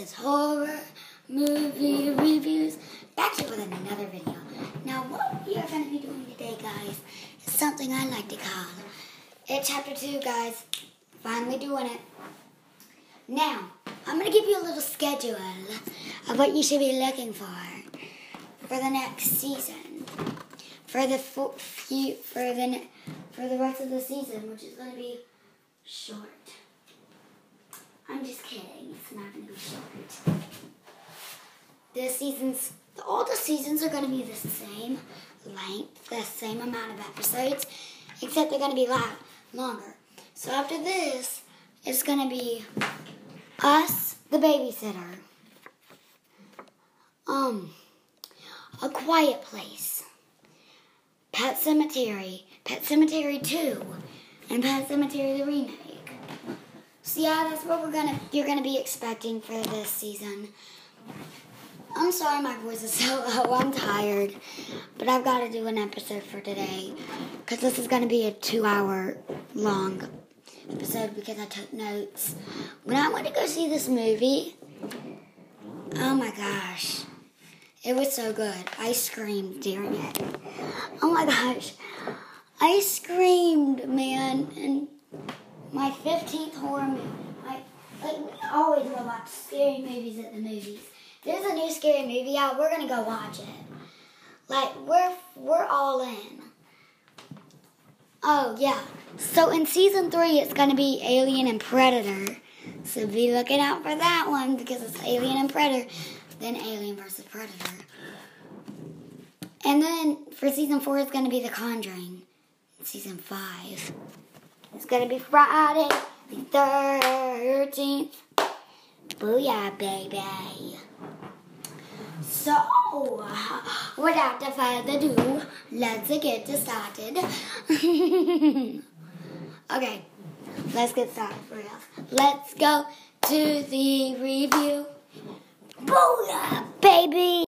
is Horror Movie Reviews. Back to with another video. Now, what we are going to be doing today, guys, is something I like to call it Chapter 2, guys. Finally doing it. Now, I'm going to give you a little schedule of what you should be looking for for the next season. For the fo- few, for the for the rest of the season, which is going to be short. I'm just kidding. It's not going to be short. The seasons, all the seasons are going to be the same length, the same amount of episodes, except they're going to be lot longer. So after this, it's going to be us, the babysitter, um, a quiet place, Pet Sematary, Pet Sematary 2, and Pet Sematary the remake. So yeah, that's what we're gonna you're gonna be expecting for this season. I'm sorry my voice is so low. I'm tired, but I've got to do an episode for today because this is gonna be a two-hour long episode because I took notes when I went to go see this movie. Oh my gosh, it was so good. I screamed during it. Oh my gosh, I screamed, man, and my 15th horror movie. My, like, we always go watch scary movies at the movies. There's a new scary movie out. We're gonna go watch it. Like we're we're all in. Oh yeah. So in season three, it's gonna be Alien and Predator. So be looking out for that one because it's Alien and Predator, then Alien versus Predator. And then for season four, it's gonna be The Conjuring. Season five. It's gonna be Friday the 13th. Booyah, baby. So, without further ado, let's get started. okay, let's get started for real. Let's go to the review. Booyah, baby!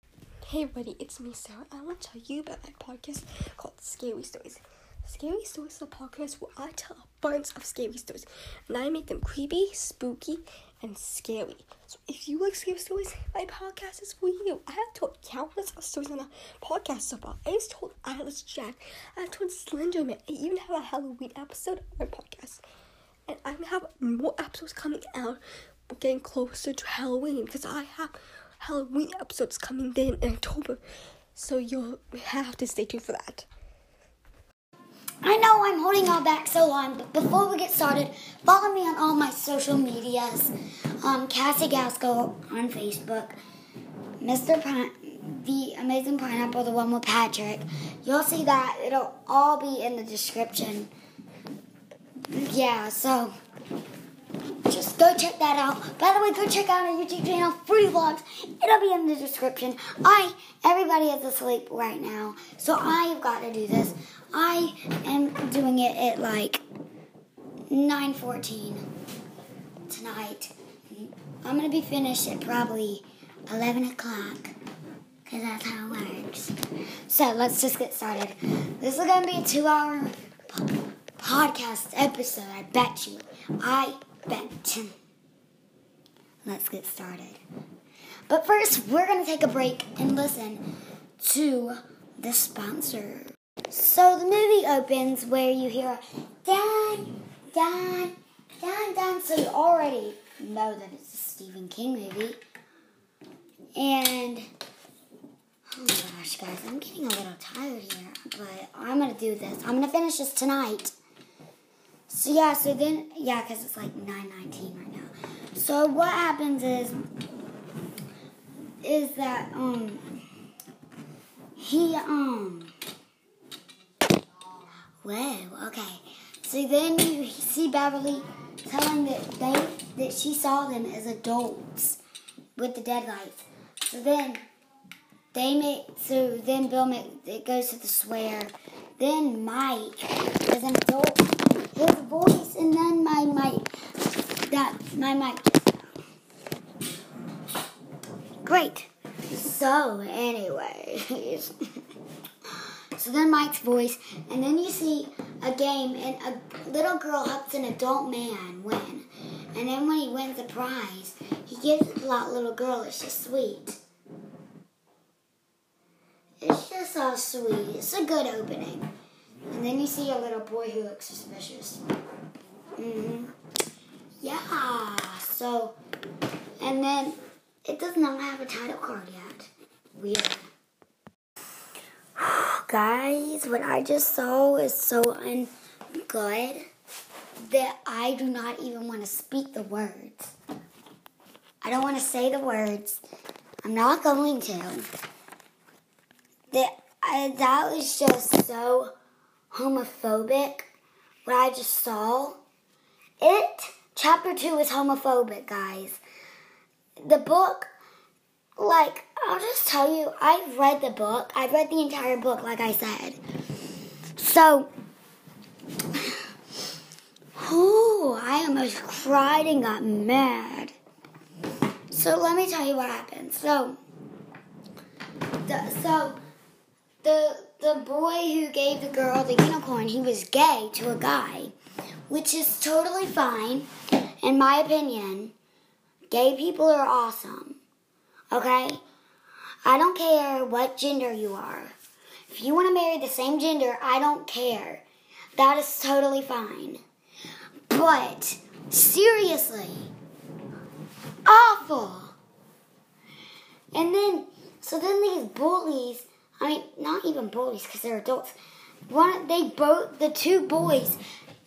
Hey everybody, it's me Sarah. I want to tell you about my podcast called Scary Stories. Scary Stories is a podcast where I tell a bunch of scary stories and I make them creepy, spooky, and scary. So if you like scary stories, my podcast is for you. I have told countless stories on the podcast so far. I just told Eyeless Jack, I've told Slenderman, I even have a Halloween episode on my podcast. And I'm have more episodes coming out. We're getting closer to Halloween because I have Halloween episodes coming in October. So you'll have to stay tuned for that. I know I'm holding y'all back so long, but before we get started, follow me on all my social medias. Um, Cassie Gasco on Facebook, Mr. Pine, the Amazing Pineapple, the one with Patrick. You'll see that. It'll all be in the description. Yeah, so just go check that out. By the way, go check out our YouTube channel, Free Vlogs. It'll be in the description. I, everybody is asleep right now, so I've got to do this. I am doing it at like 9:14 tonight. I'm gonna be finished at probably 11 o'clock, cause that's how it works. So let's just get started. This is gonna be a two-hour po- podcast episode. I bet you. I bet. Let's get started. But first, we're gonna take a break and listen to the sponsor. So the movie opens where you hear dun dun dun dun. So you already know that it's a Stephen King movie. And oh my gosh, guys, I'm getting a little tired here, but I'm gonna do this. I'm gonna finish this tonight. So yeah, so then yeah, because it's like 9:19 right now. So what happens is is that um he um Whoa, okay. So then you see Beverly telling that they that she saw them as adults with the deadlights. So then they make so then Bill make it goes to the swear. Then Mike is an adult. His voice and then my mic that my mic Great. So anyways So then Mike's voice, and then you see a game, and a little girl helps an adult man win. And then when he wins the prize, he gives it to that little girl. It's just sweet. It's just so sweet. It's a good opening. And then you see a little boy who looks suspicious. hmm Yeah. So, and then it does not have a title card yet. Weird. Guys, what I just saw is so ungood that I do not even want to speak the words. I don't want to say the words. I'm not going to. That I, that was just so homophobic. What I just saw. It chapter two is homophobic, guys. The book, like I'll just tell you, I've read the book. I've read the entire book, like I said. So. Oh, I almost cried and got mad. So let me tell you what happened. So, the, so the the boy who gave the girl the unicorn, he was gay to a guy, which is totally fine, in my opinion. Gay people are awesome. Okay? I don't care what gender you are. If you want to marry the same gender, I don't care. That is totally fine. But seriously, awful. And then, so then these bullies, I mean, not even bullies because they're adults. One, they both, the two boys,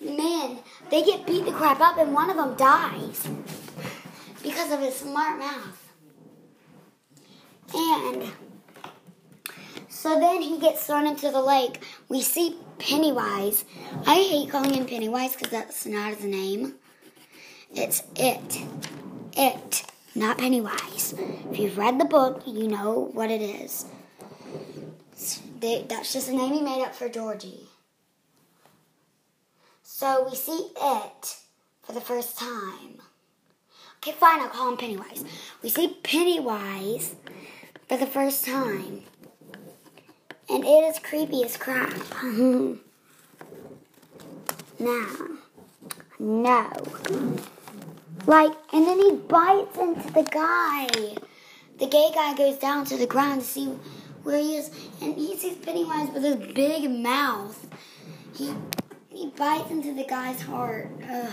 man, they get beat the crap up, and one of them dies because of his smart mouth. And so then he gets thrown into the lake. We see Pennywise. I hate calling him Pennywise because that's not his name. It's it. It, not Pennywise. If you've read the book, you know what it is. They, that's just a name he made up for Georgie. So we see it for the first time. Okay, fine, I'll call him Pennywise. We see Pennywise for the first time. And it is creepy as crap. now, no. Like, and then he bites into the guy. The gay guy goes down to the ground to see where he is, and he sees Pennywise with his big mouth. He he bites into the guy's heart. Ugh.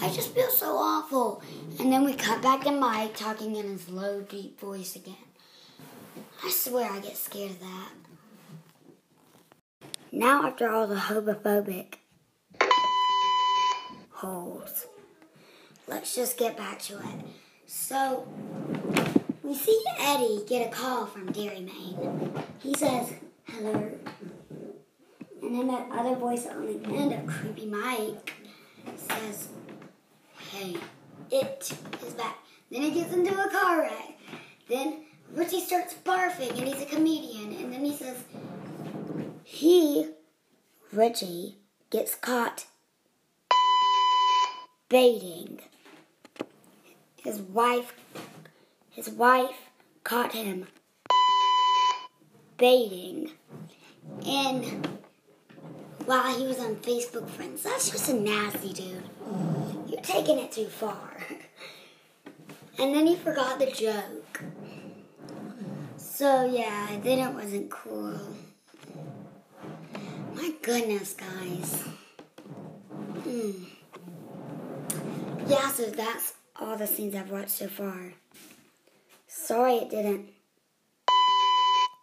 I just feel so awful. And then we cut back to Mike talking in his low, deep voice again. I swear I get scared of that. Now, after all the homophobic holes, let's just get back to it. So, we see Eddie get a call from Derry, Maine. He says, hello. And then that other voice on the end of Creepy Mike says, hey, it is back. Then he gets into a car wreck. Then Richie starts barfing and he's a comedian. And then he says, he, Richie, gets caught baiting. His wife, his wife caught him baiting. And while he was on Facebook Friends, that's just a nasty dude. You're taking it too far. And then he forgot the joke. So yeah, then it wasn't cool. My goodness, guys. Hmm. Yeah, so that's all the scenes I've watched so far. Sorry it didn't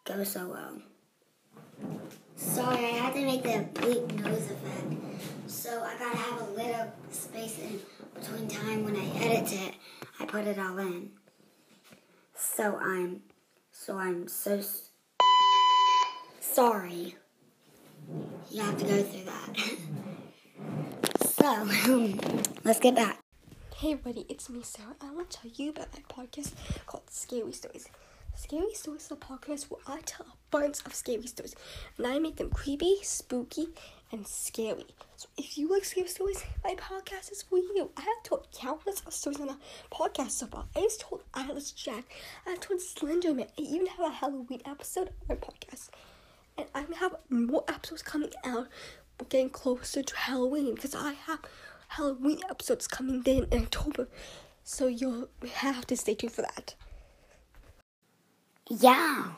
go so well. Sorry, I had to make the bleep nose effect. So I gotta have a little space in between time when I edit it. I put it all in. So I'm, so I'm so sorry. You have to go through that. so, let's get back. Hey everybody, it's me Sarah. I want to tell you about my podcast called Scary Stories. Scary Stories is a podcast where I tell a bunch of scary stories and I make them creepy, spooky, and scary. So if you like scary stories, my podcast is for you. I have told countless stories on the podcast so far. I just told Eyeless Jack, I have told Slenderman, I even have a Halloween episode on my podcast. And gonna have more episodes coming out. We're getting closer to Halloween because I have Halloween episodes coming then in October, so you'll have to stay tuned for that. Yeah.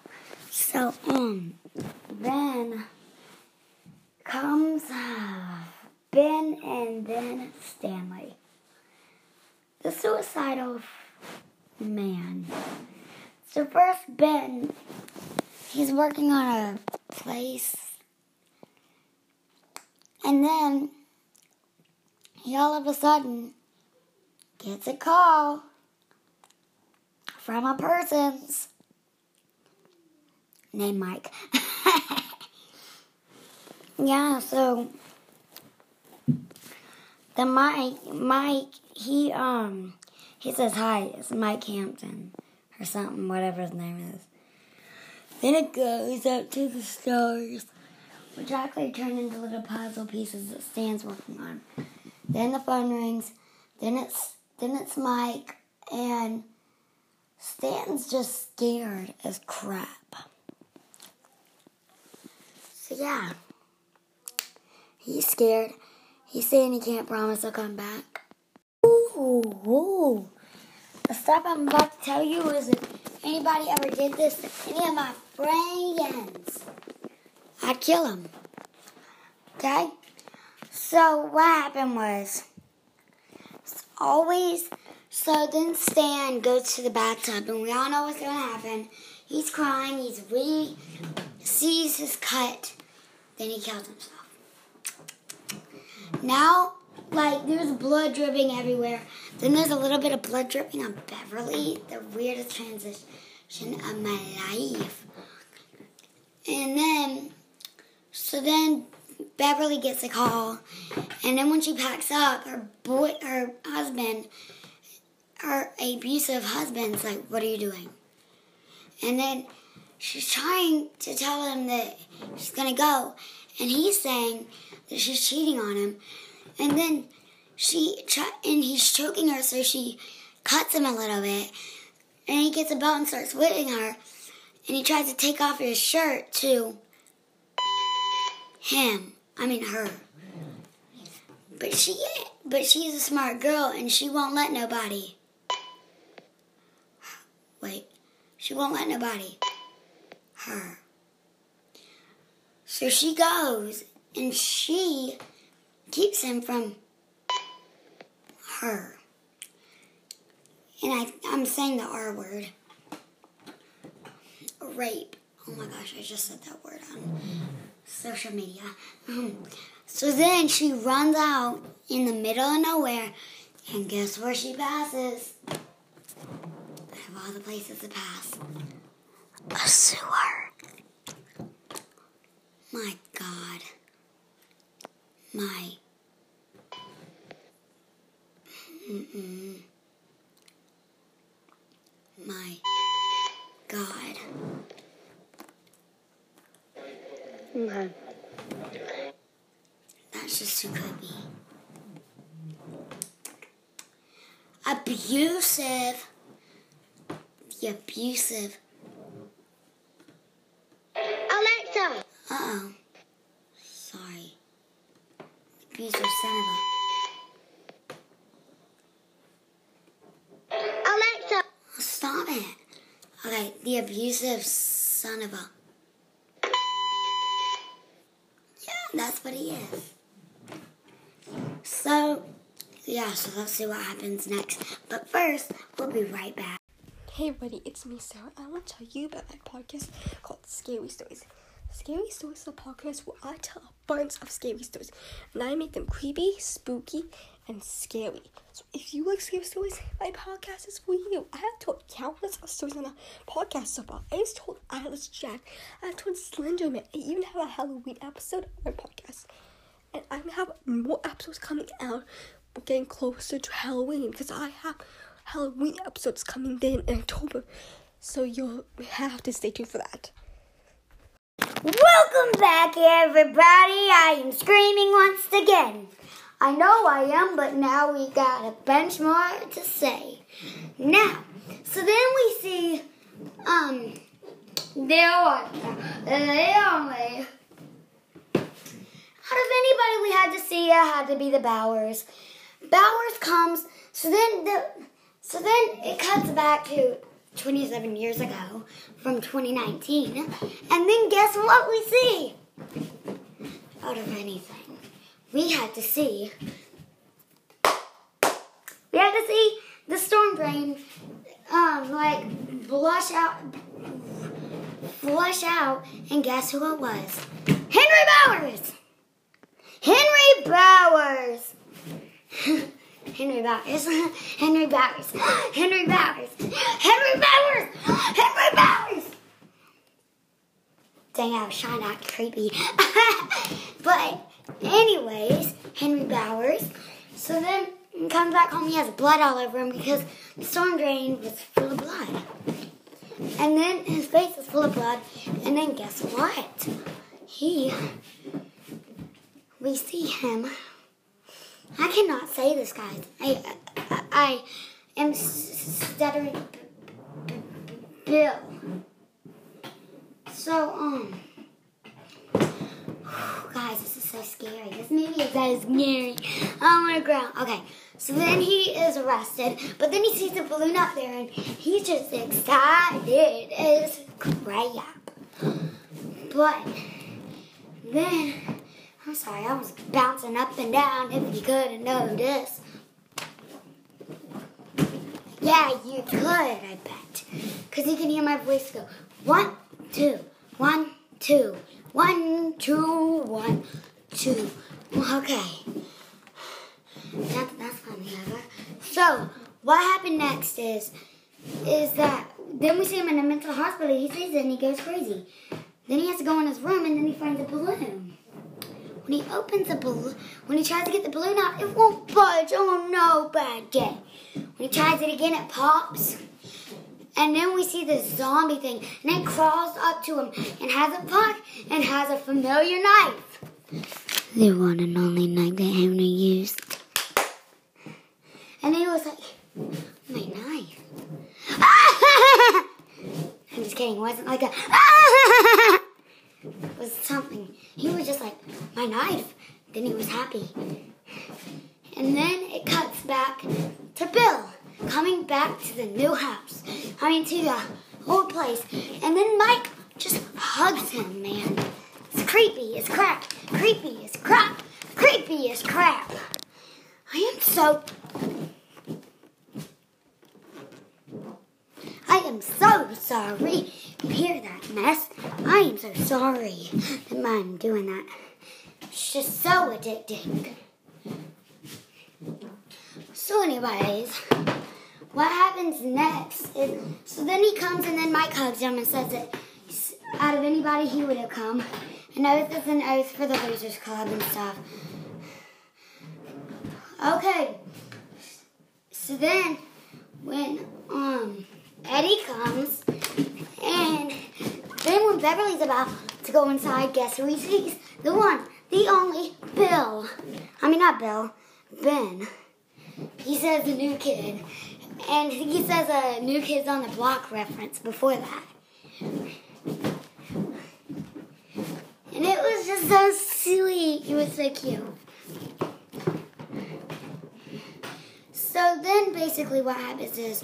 So, um, then comes Ben and then Stanley. The suicidal man. So, first, Ben, he's working on a place. And then he all of a sudden gets a call from a person's named Mike. yeah, so the Mike, Mike, he um, he says hi. It's Mike Hampton or something, whatever his name is. Then it goes up to the stars, which actually turn into little puzzle pieces that Stan's working on. Then the phone rings. Then it's then it's Mike, and Stan's just scared as crap. So yeah, he's scared. He's saying he can't promise he'll come back. Ooh, ooh. The stuff I'm about to tell you is if anybody ever did this to any of my friends, I'd kill him. Okay? So what happened was, always, so then Stan goes to the bathtub, and we all know what's going to happen. He's crying, he's really, sees his cut, then he kills himself. Now, like, there's blood dripping everywhere. Then there's a little bit of blood dripping on Beverly, the weirdest transition of my life. And then, so then Beverly gets a call, and then when she packs up, her boy, her husband, her abusive husband's like, "What are you doing?" And then she's trying to tell him that she's gonna go, and he's saying that she's cheating on him, and then she and he's choking her, so she cuts him a little bit, and he gets a belt and starts whipping her, and he tries to take off his shirt to him. I mean her. But she, but she's a smart girl, and she won't let nobody. Wait, she won't let nobody. Her. So she goes, and she keeps him from her. And I, I'm saying the R word. Rape. Oh my gosh, I just said that word on social media. Um, so then she runs out in the middle of nowhere, and guess where she passes? Of all the places to pass, a sewer. My God. My. Mm-mm. My God. Okay. That's just too creepy. Abusive. The abusive. Alexa, Uh oh. Sorry. Abusive son of a Alexa. Stop it. Okay, the abusive son of a. Yeah, that's what he is. So, yeah, so let's see what happens next. But first, we'll be right back. Hey everybody, it's me Sarah. I want to tell you about my podcast called Scary Stories. Scary Stories a podcast where I tell a bunch of scary stories and I make them creepy, spooky, and scary. So if you like scary stories, my podcast is for you. I have told countless of stories on the podcast so far. I just told Eyeless Jack, I have told Slenderman, I even have a Halloween episode on my podcast. And I'm have more episodes coming out. We're getting closer to Halloween because I have Halloween episodes coming in October. So you'll have to stay tuned for that. Welcome back, everybody. I am screaming once again. I know I am, but now we got a bunch more to say. Now, so then we see, um, there are, they only. Out of anybody we had to see, it had to be the Bowers. Bowers comes. So then the so then it cuts back to 27 years ago from 2019, and then guess what we see? Out of anything, we had to see. We had to see the storm drain, um, like blush out, flush out, and guess who it was? Henry Bowers. Henry Bowers. Henry Bowers. Henry Bowers. Henry Bowers. Henry Bowers. Henry Bowers. Dang, I was trying act creepy. but, anyways, Henry Bowers. So then he comes back home. He has blood all over him because the storm drain was full of blood. And then his face is full of blood. And then guess what? He, we see him. I cannot say this, guys. I, I, I am stuttering. Bill. So, um, guys, this is so scary. This movie is so scary. I'm on the ground. Okay, so then he is arrested, but then he sees the balloon up there, and he's just excited as crap. But then, I'm sorry, I was bouncing up and down. If you couldn't notice. Yeah, you could, I bet. Because you can hear my voice go one, two, one, two, one, two, one, two. Okay. That, that's. So, what happened next is, is that then we see him in a mental hospital. He sees it and he goes crazy. Then he has to go in his room and then he finds a balloon. When he opens the balloon, when he tries to get the balloon out, it won't budge. Oh no, bad day. When he tries it again, it pops. And then we see this zombie thing, and it crawls up to him and has a puck and has a familiar knife. The one and only knife that Henry used. And he was like, my knife. I'm just kidding. It wasn't like a. Was something. He was just like, my knife. Then he was happy. And then it cuts back to Bill coming back to the new house. I mean, to the old place. And then Mike just hugs him, man. It's creepy as crap. Creepy as crap. Creepy as crap. I am so. I am so sorry. You hear that mess? I am so sorry that I'm doing that. It's just so addicting. So, anyways, what happens next is so then he comes and then Mike hugs him and says that out of anybody he would have come. An oath is an oath for the Losers Club and stuff. Okay. So then when um Eddie comes and then when Beverly's about to go inside, guess who he sees? The one, the only Bill. I mean not Bill, Ben. He says the new kid. And he says a new kid's on the block reference before that. And it was just so sweet. It was so cute. So then basically what happens is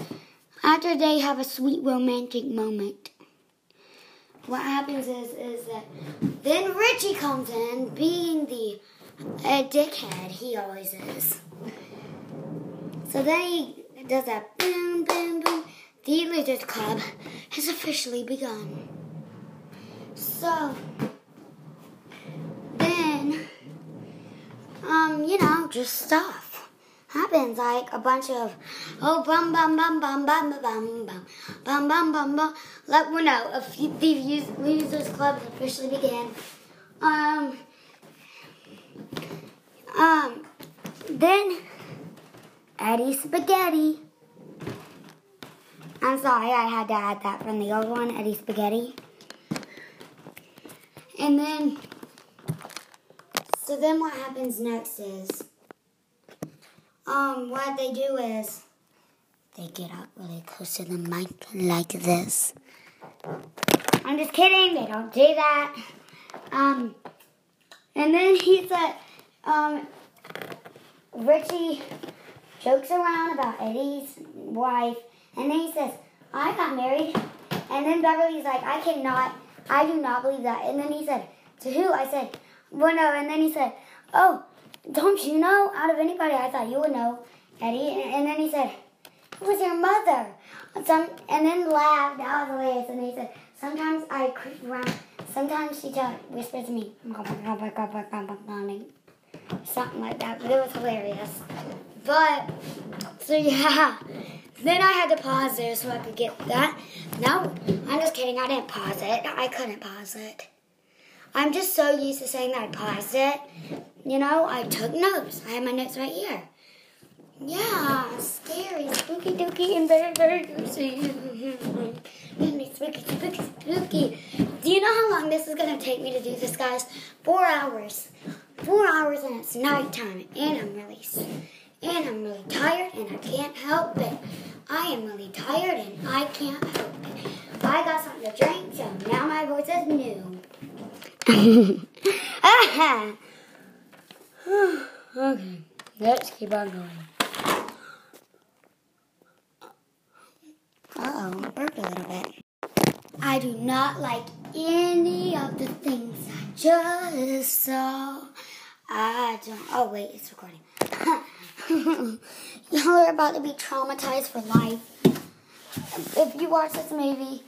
after they have a sweet romantic moment, what happens is is that then Richie comes in being the a dickhead he always is. So then he does that boom, boom, boom. The Losers Club has officially begun. So then, um, you know, just stuff happens like a bunch of oh bum bum bum bum bum bum bum bum bum bum bum bum. Let we know few the Losers Club officially began. Um, um, then. Eddie Spaghetti. I'm sorry, I had to add that from the old one, Eddie Spaghetti. And then, so then what happens next is, um, what they do is, they get up really close to the mic like this. I'm just kidding, they don't do that. Um, and then he said, um, Richie jokes around about Eddie's wife, and then he says, I got married. And then Beverly's like, I cannot, I do not believe that. And then he said, To who? I said, Well, no. And then he said, Oh, don't you know? Out of anybody, I thought you would know, Eddie. And, and then he said, It was your mother. Some, and then laughed. That was hilarious. And he said, Sometimes I creep around. Sometimes she just whispers to me, something like that. But it was hilarious. But, so yeah. Then I had to pause there so I could get that. No, I'm just kidding. I didn't pause it. I couldn't pause it. I'm just so used to saying that I paused it. You know, I took notes. I have my notes right here. Yeah, scary, spooky, dooky, and very, very juicy. spooky, spooky, spooky. Do you know how long this is going to take me to do this, guys? Four hours. Four hours and it's nighttime. And I'm really, and I'm really tired and I can't help it. I am really tired and I can't help it. I got something to drink, so now my voice is new. Okay, let's keep on going. Uh-oh, burped a little bit. I do not like any of the things I just saw. I don't. Oh, wait, it's recording. Y'all are about to be traumatized for life. If you watch this movie,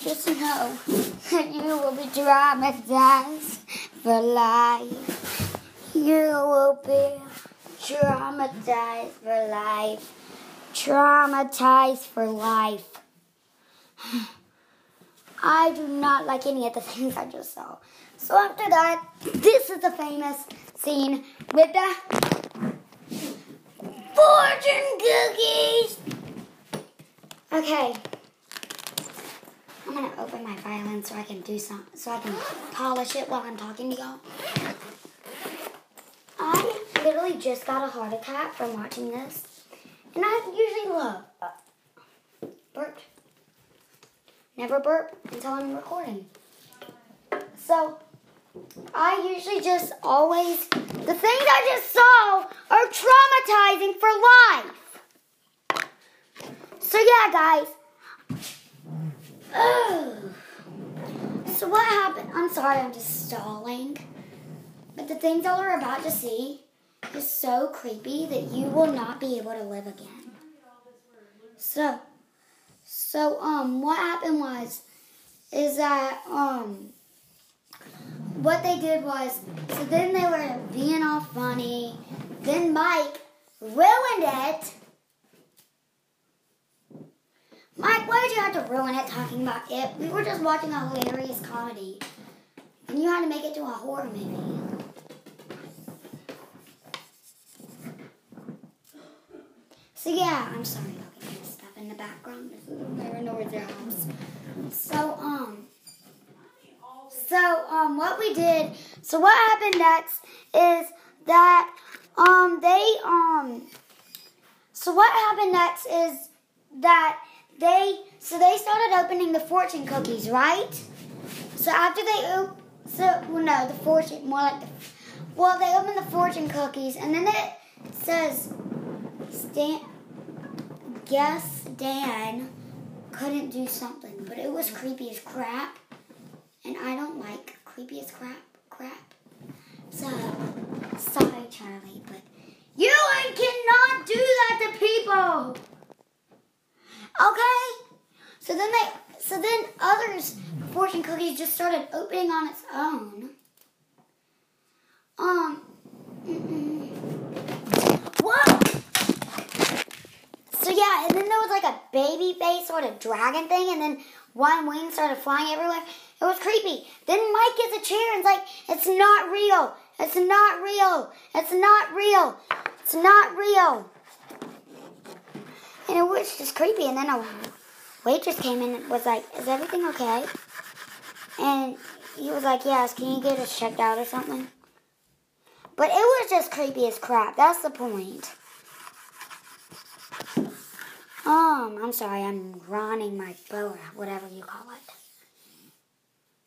just know that you will be traumatized for life. You will be traumatized for life. Traumatized for life. I do not like any of the things I just saw. So after that, this is the famous scene with the fortune cookies. Okay. I'm gonna open my violin so I can do some, so I can polish it while I'm talking to y'all. I literally just got a heart attack from watching this, and I usually love uh, burp. Never burp until I'm recording. So I usually just always the things I just saw are traumatizing for life. So yeah, guys. Ugh. So what happened? I'm sorry, I'm just stalling. But the things y'all are about to see is so creepy that you will not be able to live again. So, so um, what happened was, is that um, what they did was, so then they were being all funny. Then Mike ruined it. Mike, why did you have to ruin it talking about it? We were just watching a hilarious comedy. And you had to make it to a horror movie. So yeah, I'm sorry about getting stuff in the background. There are no house. So um so um what we did so what happened next is that um they um so what happened next is that they so they started opening the fortune cookies, right? So after they so well, no, the fortune more like the well they opened the fortune cookies and then it says Stan guess Dan couldn't do something, but it was creepy as crap. And I don't like creepy as crap crap. So sorry Charlie, but you cannot do that to people. Okay? So then they so then others fortune cookies just started opening on its own. Um mm-mm. Whoa! So yeah, and then there was like a baby face sort of dragon thing, and then one wing started flying everywhere. It was creepy. Then Mike gets a chair and it's like, it's not real. It's not real. It's not real. It's not real. And it was just creepy. And then a waitress came in and was like, Is everything okay? And he was like, Yes, can you get us checked out or something? But it was just creepy as crap. That's the point. Um, I'm sorry, I'm running my boat, whatever you call it.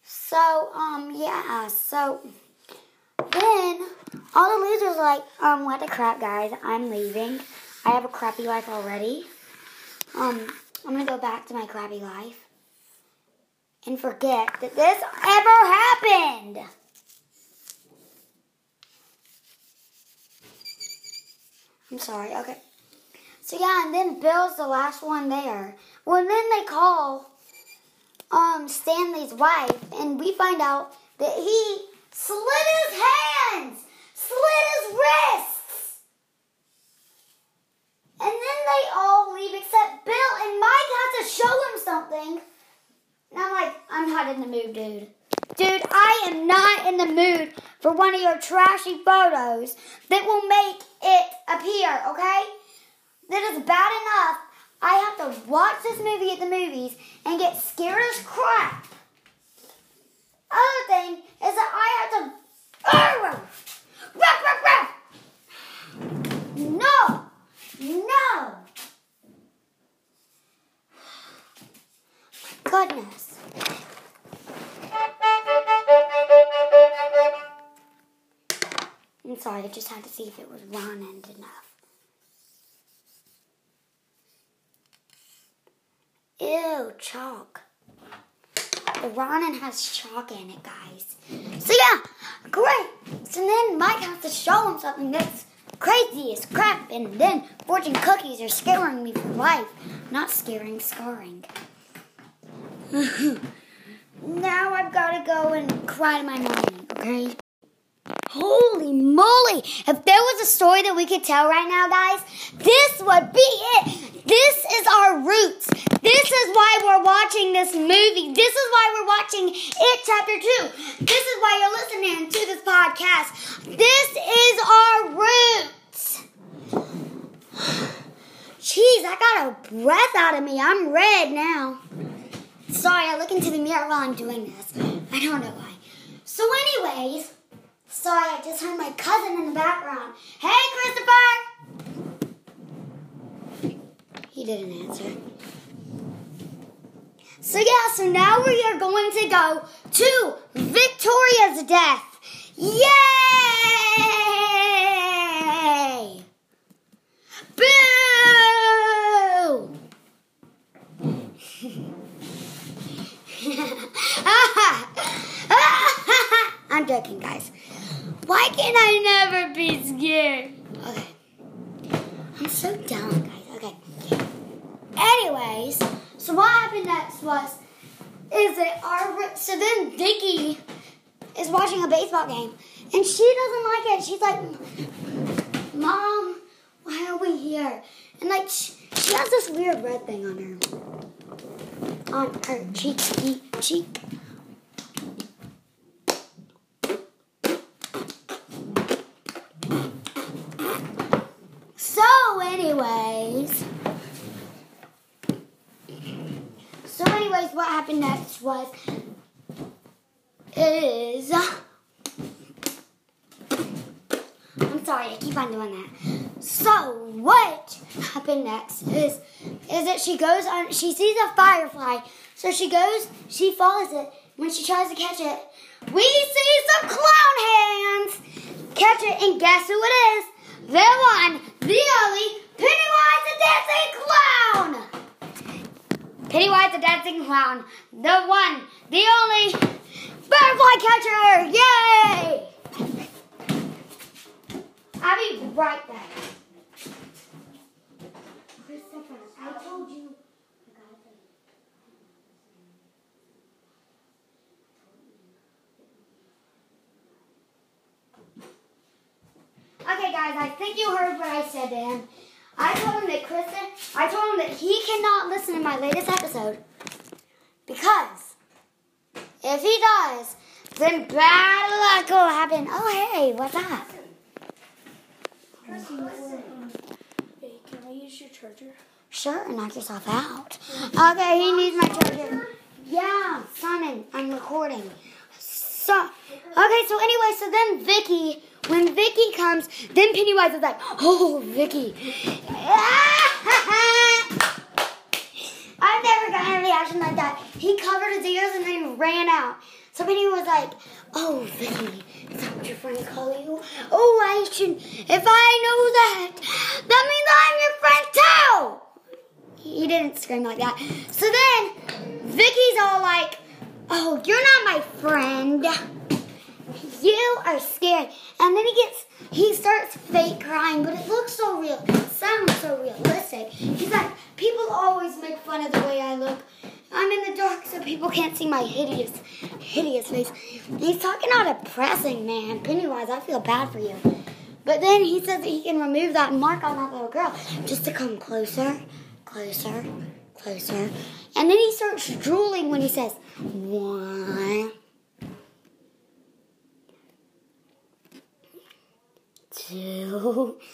So, um, yeah, so then all the losers like, um, what the crap, guys? I'm leaving. I have a crappy life already. Um, I'm gonna go back to my crappy life and forget that this ever happened. I'm sorry. Okay. So yeah, and then Bill's the last one there. Well, then they call um Stanley's wife, and we find out that he slit his hands, slit his wrists, and then they all leave except Bill and Mike have to show him something. And I'm like, I'm not in the mood, dude. Dude, I am not in the mood for one of your trashy photos that will make it appear, okay? That is bad enough. I have to watch this movie at the movies and get scared as crap. Other thing is that I have to. No! Goodness. I'm sorry, I just had to see if it was round enough. Ew, chalk. Ramen has chalk in it, guys. So yeah, great. So then Mike has to show him something that's crazy as crap, and then fortune cookies are scaring me for life. Not scaring, scarring. now I've got to go and cry to my mommy, okay? Holy moly! If there was a story that we could tell right now, guys, this would be it. This is our roots. This is why we're watching this movie. This is why we're watching It Chapter 2. This is why you're listening to this podcast. This is our roots. Jeez, I got a breath out of me. I'm red now. Sorry, I look into the mirror while I'm doing this. I don't know why. So, anyways, sorry, I just heard my cousin in the background. Hey, Christopher! He didn't answer. So, yeah, so now we are going to go to Victoria's death. Yay! Boo! I'm joking, guys. Why can I never be scared? Okay. I'm so dumb, guys. Okay. Anyways, so what happened next was is that our so then Vicky is watching a baseball game and she doesn't like it. She's like, "Mom, why are we here?" And like she, she has this weird red thing on her on her cheeky cheek. So, anyways, so anyways, what happened next was is I'm sorry, I keep on doing that. So what happened next is is that she sees a firefly. So she goes, she follows it. When she tries to catch it, we see some clown hands catch it, and guess who it is? The one, the only Pennywise the Dancing Clown! Pennywise the Dancing Clown, the one, the only butterfly catcher! Yay! I'll be right back. Christopher, I told you. I gotta tell you. Okay, guys, I think you heard what I said to him. I told him that Kristen, I told him that he cannot listen to my latest episode because if he does, then bad luck will happen. Oh, hey, what's that? Hey, can I use your charger? Sure, knock yourself out. Okay, he needs my charger. Yeah, Simon, I'm recording. So, okay, so anyway, so then Vicky, when Vicky comes, then Pennywise is like, oh, Vicky. I've never gotten a reaction like that. He covered his ears and then ran out. So Penny was like, "Oh, Vicky, is that what your friend call you? Oh, I should. If I know that, that means I'm your friend too." He didn't scream like that. So then Vicky's all like, "Oh, you're not my friend. You are scared." And then he gets, he starts fake crying, but it looks so real. It sounds so realistic. He's like, "People always make fun of the way I look." I'm in the dark so people can't see my hideous, hideous face. He's talking all depressing, man. Pennywise, I feel bad for you. But then he says that he can remove that mark on that little girl just to come closer, closer, closer. And then he starts drooling when he says, one, two.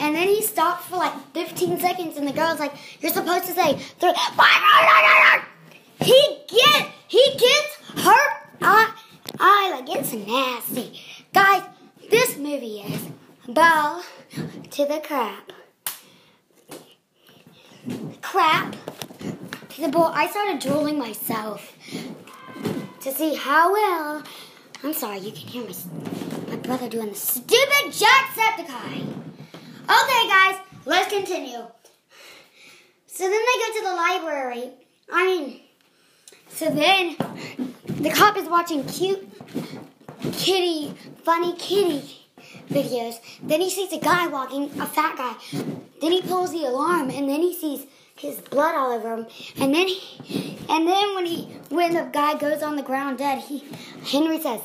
And then he stopped for like 15 seconds, and the girl's like, "You're supposed to say three." He get he gets her eye, eye like it's nasty, guys. This movie is ball to the crap, crap to the ball. I started drooling myself to see how well. I'm sorry, you can hear my my brother doing the stupid Jacksepticeye. Okay, guys, let's continue. So then they go to the library. I mean, so then the cop is watching cute kitty, funny kitty videos. Then he sees a guy walking, a fat guy. Then he pulls the alarm, and then he sees his blood all over him. And then, he, and then when he, when the guy goes on the ground dead, he, Henry says,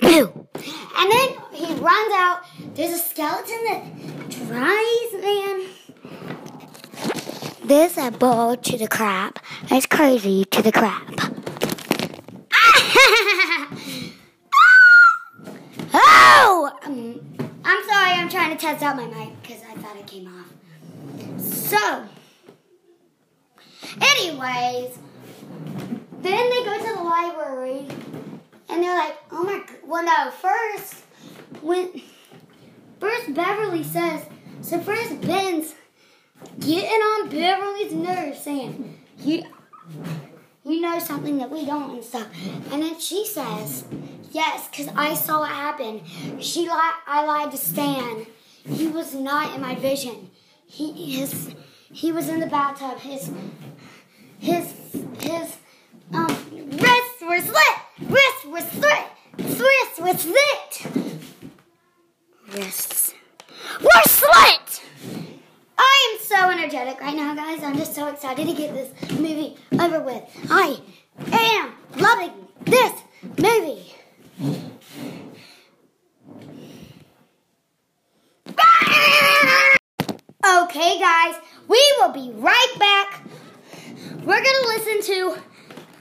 "Boo!" And then he runs out. There's a skeleton that tries, man. There's a ball to the crap. It's crazy to the crap. oh! Um, I'm sorry, I'm trying to test out my mic because I thought it came off. So, anyways, then they go to the library and they're like, oh my, well, no, first, when, first Beverly says, so first Ben's getting on Beverly's nerves saying, you, you know something that we don't and stuff. And then she says, yes, because I saw what happened. She lied, I lied to Stan. He was not in my vision. He, his, he was in the bathtub. His, his, um, wrists were slit. Wrists were slit. Wrists were slit. Wrists were slit. I am so energetic right now, guys. Excited to get this movie over with. I am loving this movie. Okay, guys, we will be right back. We're gonna listen to.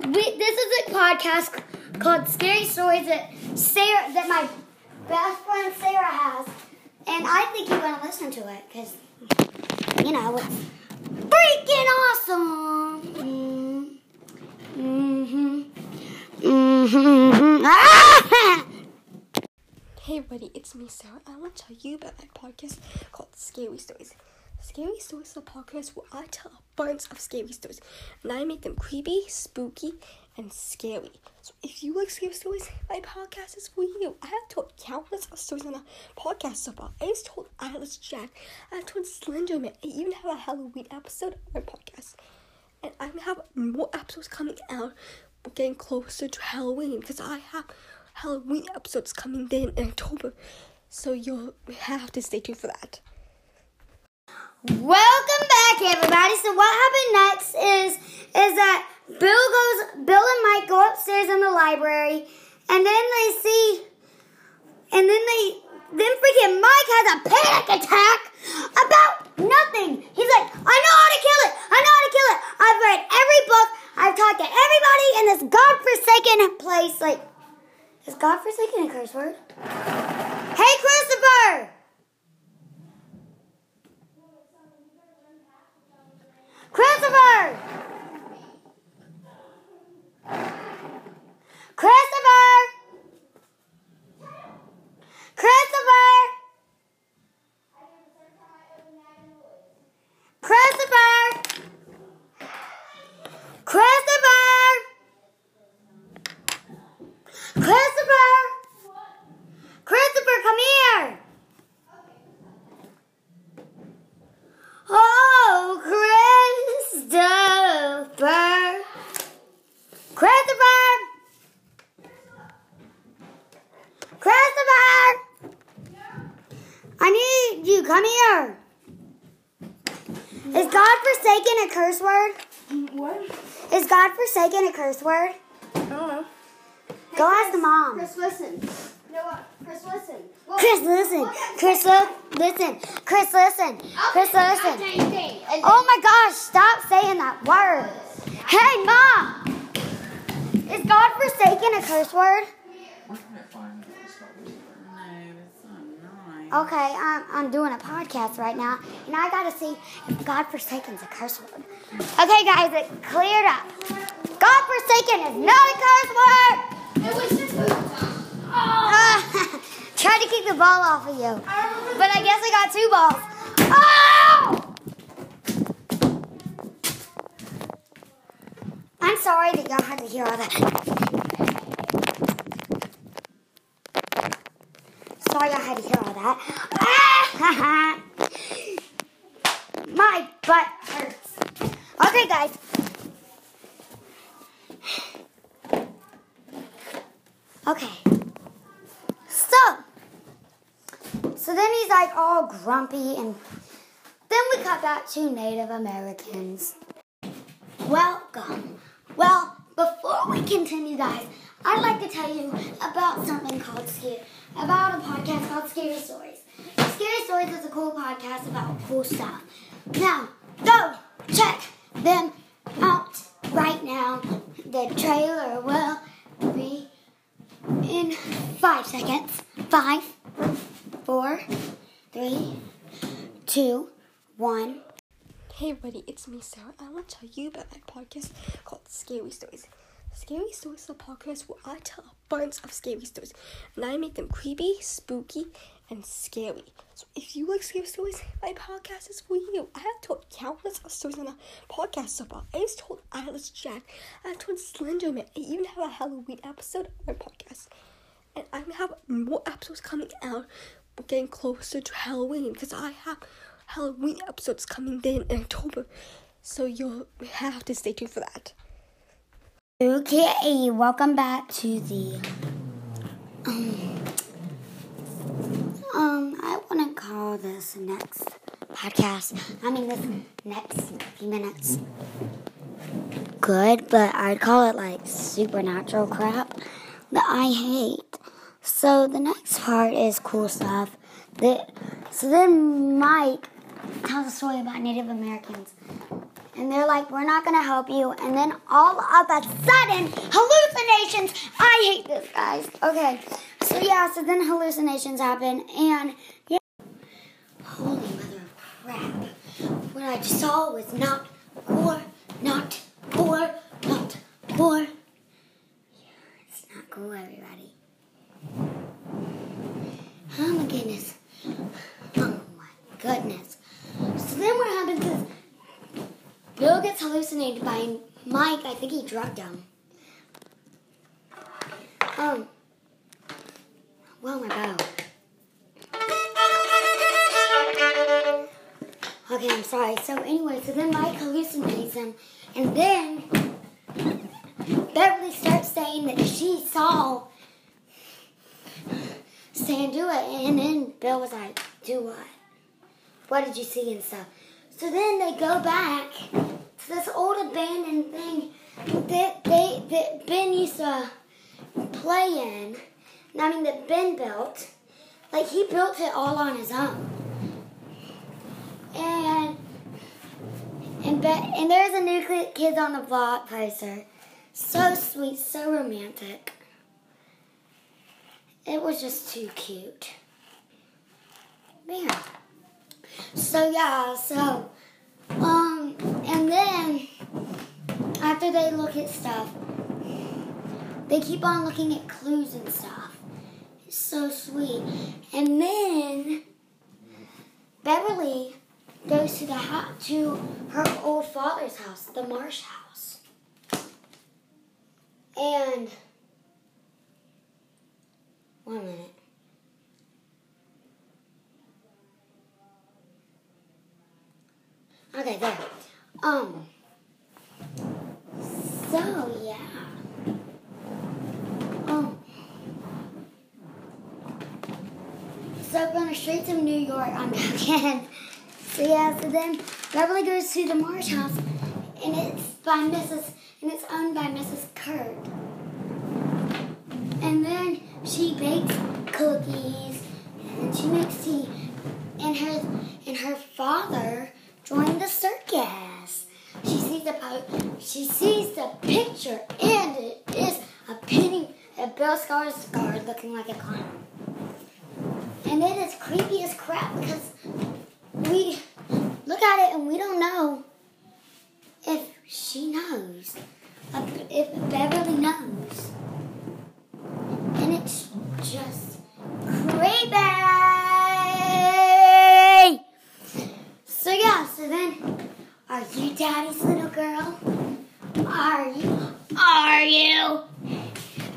We, this is a podcast called "Scary Stories" that Sarah, that my best friend Sarah has, and I think you're gonna listen to it because you know, it's freaking awesome. Mm-hmm. Mm-hmm. Ah! Hey everybody, it's me Sarah. I want to tell you about my podcast called Scary Stories. Scary Stories a podcast where I tell a bunch of scary stories and I make them creepy, spooky, and scary. So if you like scary stories, my podcast is for you. I have told countless of stories on the podcast so far. I just told Eyeless Jack, I have told Slenderman, I even have a Halloween episode on my podcast. And I'm have more episodes coming out. We're getting closer to Halloween because I have Halloween episodes coming in in October. So you'll have to stay tuned for that. Welcome back, everybody. So what happened next is is that Bill goes, Bill and Mike go upstairs in the library, and then they see, and then they, then freaking Mike has a panic attack about nothing. He's like, I know how to kill it. I know how to kill it. I've read every book. I've talked to everybody in this godforsaken place. Like, is godforsaken a curse word? Hey, Christopher. Christopher! Christopher! Christopher! Christopher! Christopher! Christopher! Christopher, come here! Oh, Christopher! Christopher! Christopher! I need you. Come here. Is God forsaken a curse word? What? Is God forsaken a curse word? I don't know. Go ask the mom. Just listen. You know what? Chris, listen. Well, Chris, listen. Chris, look, listen. Chris, listen. Chris, listen. Oh my gosh, stop saying that word. Hey, mom. Is God forsaken a curse word? Okay, I'm, I'm doing a podcast right now, and I gotta see if God forsaken's a curse word. Okay, guys, it cleared up. God forsaken is not a curse word. Ah, tried to kick the ball off of you, but I guess I got two balls. Oh! I'm sorry that y'all had to hear all that. Sorry I had to hear all that. My butt hurts. Okay, guys. Okay. So, so then he's like all grumpy, and then we cut back to Native Americans. Welcome. Well, before we continue, guys, I'd like to tell you about something called Scary, about a podcast called Scary Stories. Scary Stories is a cool podcast about cool stuff. Now, go check them out right now. The trailer will be in five seconds. Five, four, three, two, one. Hey everybody, it's me Sarah. I want to tell you about my podcast called Scary Stories. Scary Stories is a podcast where I tell a bunch of scary stories and I make them creepy, spooky, and scary. So if you like scary stories, my podcast is for you. I have told countless of stories on the podcast so far. I just told Eyeless Jack, I have told Slenderman, I even have a Halloween episode on my podcast. And gonna have more episodes coming out. Getting closer to Halloween because I have Halloween episodes coming in in October. So you'll have to stay tuned for that. Okay, welcome back to the um, um I want to call this next podcast. I mean this next few minutes good, but I'd call it like supernatural crap that I hate. So the next part is cool stuff. That so then Mike tells a story about Native Americans and they're like, we're not gonna help you. And then all of a sudden, hallucinations. I hate this, guys. Okay, so yeah, so then hallucinations happen, and yeah. Holy mother of crap! What I just saw was not gore, not gore, not gore. Yeah, it's not cool, everybody. Oh my goodness. Oh my goodness. So then what happens is Bill gets hallucinated by Mike. I think he drugged him. Um. Well, my bow. Okay, I'm sorry. So anyway, so then Mike hallucinates him, and then Beverly starts saying that she saw Stan do it, and then Bill was like, "Do what? What did you see and stuff?" So then they go back to this old abandoned thing that they that Ben used to play in. I mean that Ben built. Like he built it all on his own. And and be, and there's a new Ki- kids on the block poster. So sweet, so romantic. It was just too cute. There. So yeah, so um and then after they look at stuff, they keep on looking at clues and stuff. It's so sweet. And then Beverly goes to the ho- to her old father's house, the Marsh house. And one minute. Okay, there. Um. So yeah. Um. So I'm going straight to New York. I'm kidding. So yeah. So then Beverly goes to the Marsh House, and it's by Mrs. and it's owned by Mrs. Kurt. And then she bakes cookies, and she makes tea, and her and her father joined the circus. She sees the she sees the picture, and it is a penny, a Bill Skarsgård looking like a clown. And it is creepy as crap because we look at it and we don't know if she knows, if Beverly knows. And it's just creepy. So yeah, so then, are you daddy's little girl? Are you? Are you?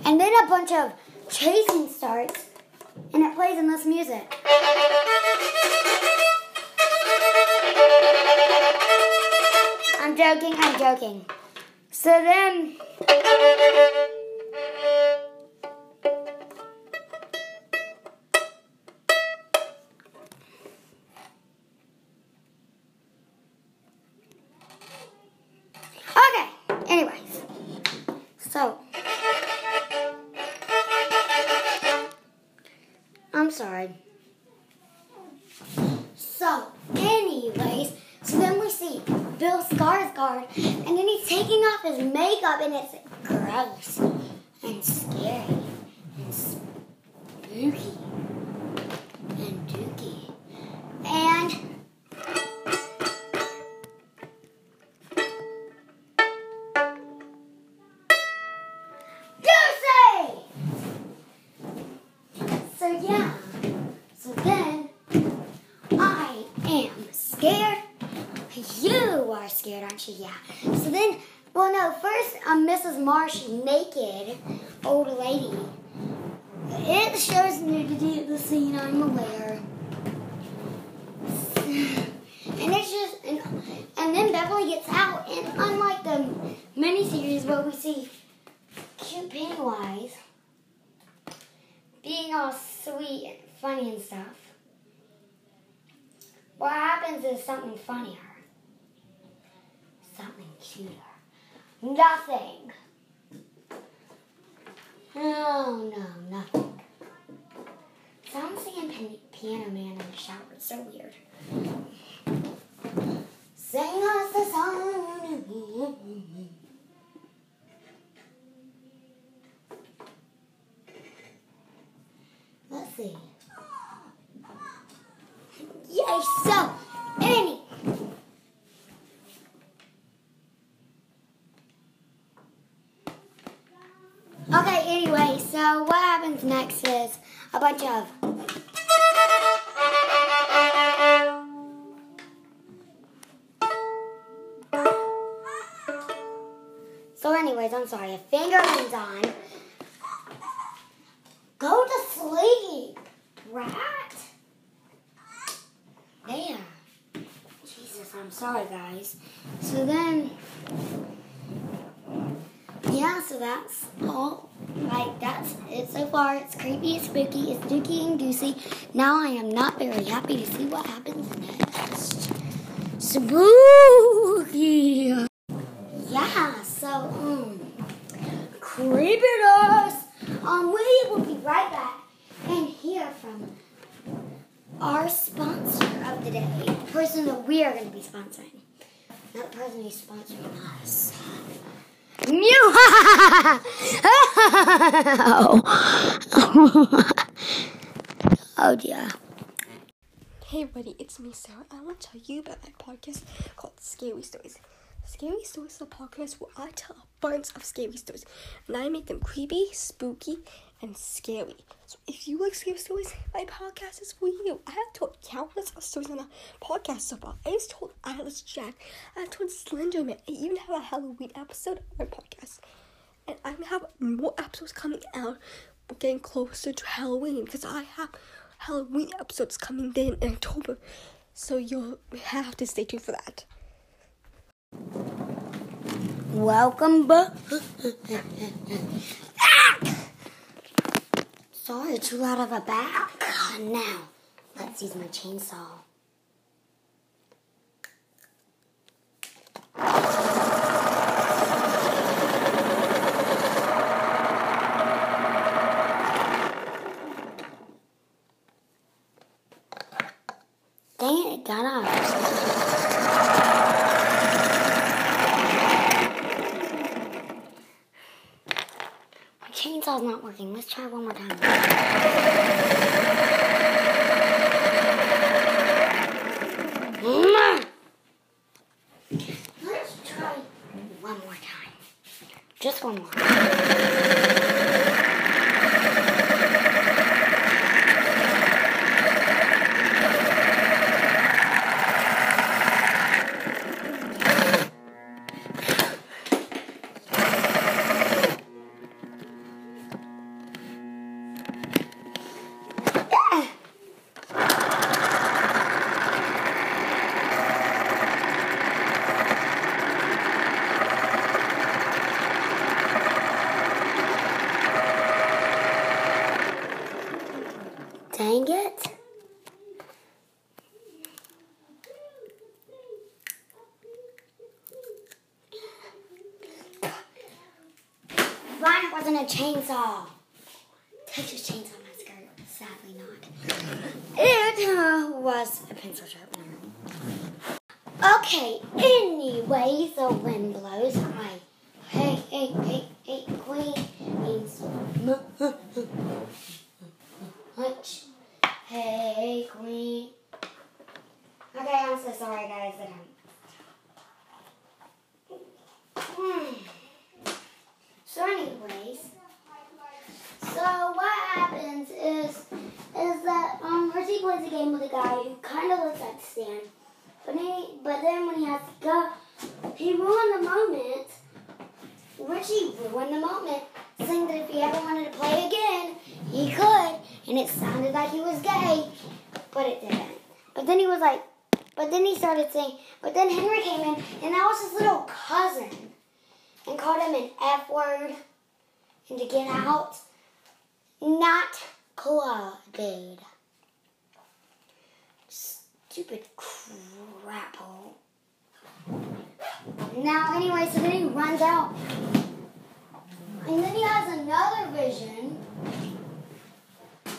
And then a bunch of chasing starts, and it plays in this music. I'm joking, I'm joking. So then. Marsh naked, old lady. It shows nudity at the scene. I'm aware. And it's just, and, and then Beverly gets out, and unlike the miniseries where we see cute Pennywise being all sweet and funny and stuff. What happens is something funnier. Something cuter. Nothing. No, no, nothing. So I'm singing Piano Man in the shower. It's so weird. Sing us the song. Let's see. Yay, so, any. Okay, anyway, so what happens next is a bunch of. So, anyways, I'm sorry. A fingerling's on. Go to sleep, rat. There. Jesus, I'm sorry, guys. So then, yeah, so that's all. Like, that's it so far. It's creepy, it's spooky, it's dooky and goosey. Now I am not very happy to see what happens next. Spooky. Yeah, so, um, creepiness. Um, we will be right back and hear from our sponsor of the day, the person that we are going to be sponsoring, not the person who's sponsoring us. Mew! oh dear. Hey everybody, it's me Sarah. I want to tell you about my podcast called Scary Stories. Scary Stories is a podcast where I tell a bunch of scary stories and I make them creepy, spooky, and scary. So if you like scary stories, my podcast is for you. I have told countless of stories on the podcast so far. I just told Eyeless Jack, I have told Slenderman, I even have a Halloween episode on my podcast and I have more episodes coming out. Getting closer to Halloween because I have Halloween episodes coming in in October, so you'll have to stay tuned for that. Welcome back. Sorry, too loud of a back. Now, let's use my chainsaw. not working. Let's try one more time. chainsaw.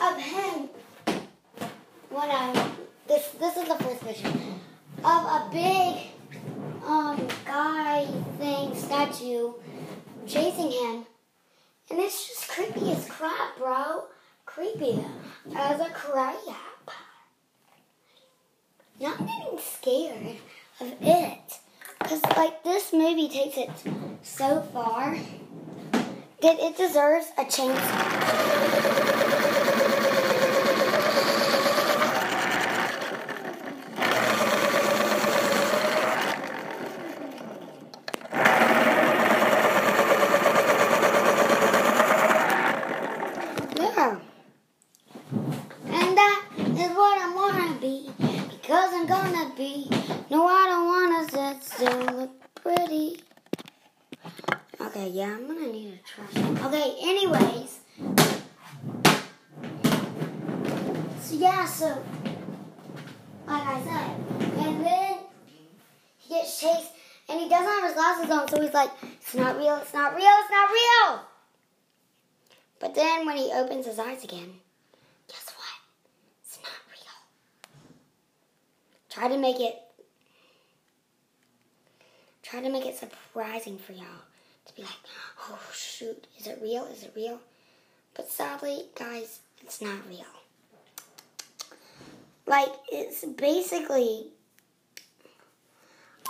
of him. What I this this is the first vision of a big um guy thing statue chasing him, and it's just creepy as crap, bro. Creepy as a crap. Not getting scared of it, cause like this movie takes it so far that it deserves a chance. It's not real, it's not real, it's not real! But then when he opens his eyes again, guess what? It's not real. Try to make it try to make it surprising for y'all to be like, oh shoot, is it real? Is it real? But sadly, guys, it's not real. Like, it's basically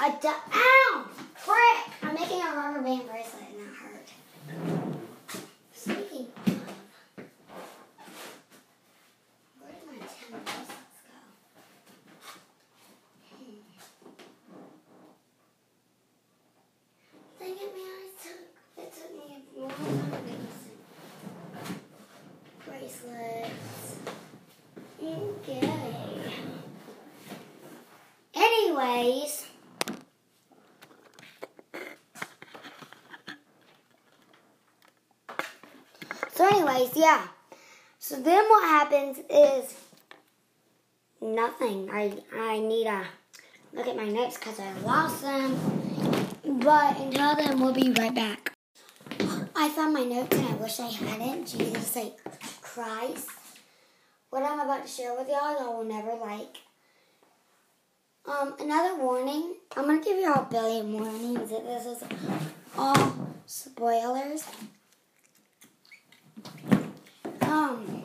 I do- Ow! Frick! I'm making a rubber band bracelet and it hurt. then what happens is nothing. I, I need to look at my notes because I lost them. But until then, we'll be right back. I found my notes and I wish I hadn't. Jesus, like Christ. What I'm about to share with y'all, y'all will never like. Um, another warning. I'm gonna give y'all a billion warnings. that This is all spoilers. Um.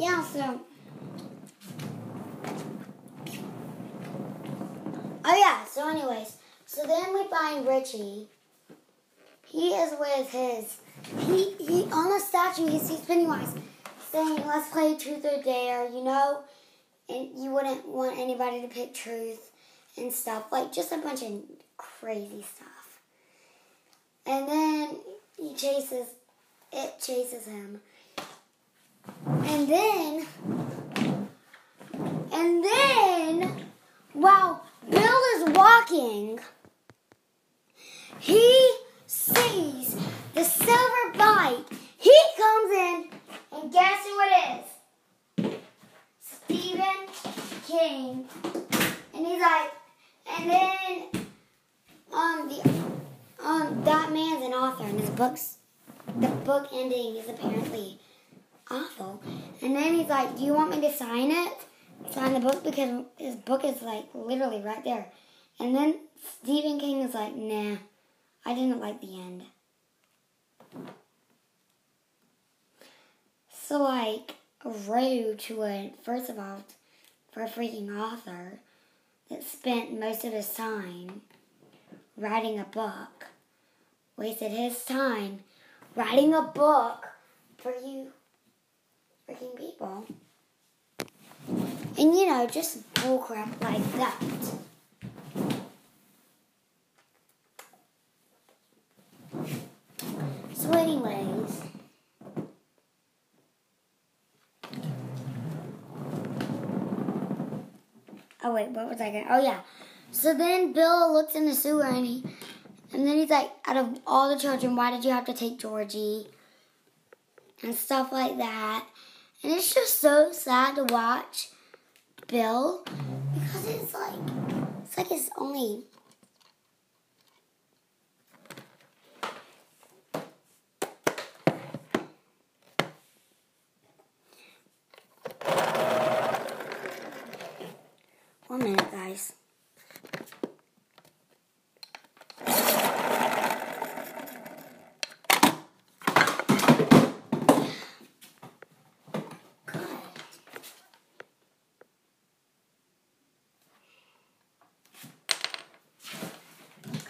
Yeah, so. Oh, yeah, so, anyways. So then we find Richie. He is with his. He, he on the statue, he sees Pennywise saying, Let's play truth or dare, you know? And you wouldn't want anybody to pick truth and stuff. Like, just a bunch of crazy stuff. And then he chases. It chases him. And then, and then, while Bill is walking, he sees the silver bike. He comes in, and guess who it is? Stephen King. And he's like, and then, um, the, um, that man's an author, and his books, the book ending is apparently awful. And then he's like, Do you want me to sign it? Sign the book because his book is like literally right there. And then Stephen King is like, Nah, I didn't like the end. So, like, rude to a, first of all, for a freaking author that spent most of his time writing a book, wasted his time writing a book for you freaking people. And you know, just bullcrap like that. So, anyways. Oh wait, what was I going? Oh yeah. So then Bill looks in the sewer and he, and then he's like, out of all the children, why did you have to take Georgie? and stuff like that. And it's just so sad to watch Bill because it's like it's like it's only One minute, guys.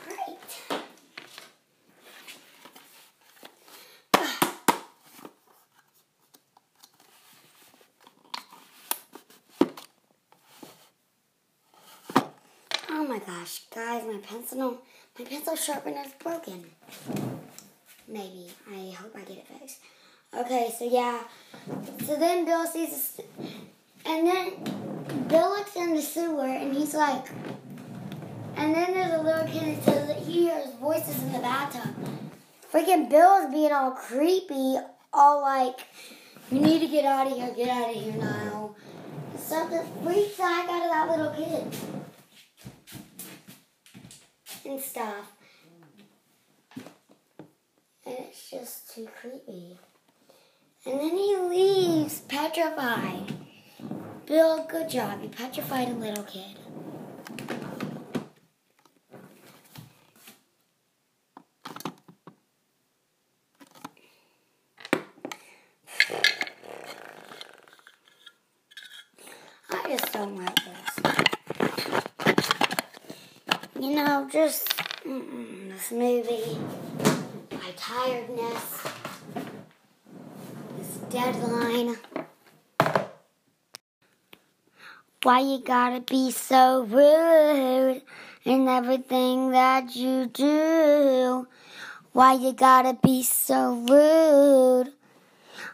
Great. Oh my gosh, guys, my pencil, my pencil sharpener is broken. Maybe. I hope I get it fixed. Okay, so yeah. So then Bill sees this, and then Bill looks in the sewer, and he's like, and then there's a little kid that says that he hears voices in the bathtub. Freaking Bill is being all creepy, all like, you need to get out of here, get out of here now. Something freaks the heck out of that little kid. And stuff. And it's just too creepy. And then he leaves petrified. Bill, good job. You petrified a little kid. I just don't like this. Just mm-mm, this movie, my tiredness, this deadline. Why you gotta be so rude in everything that you do? Why you gotta be so rude?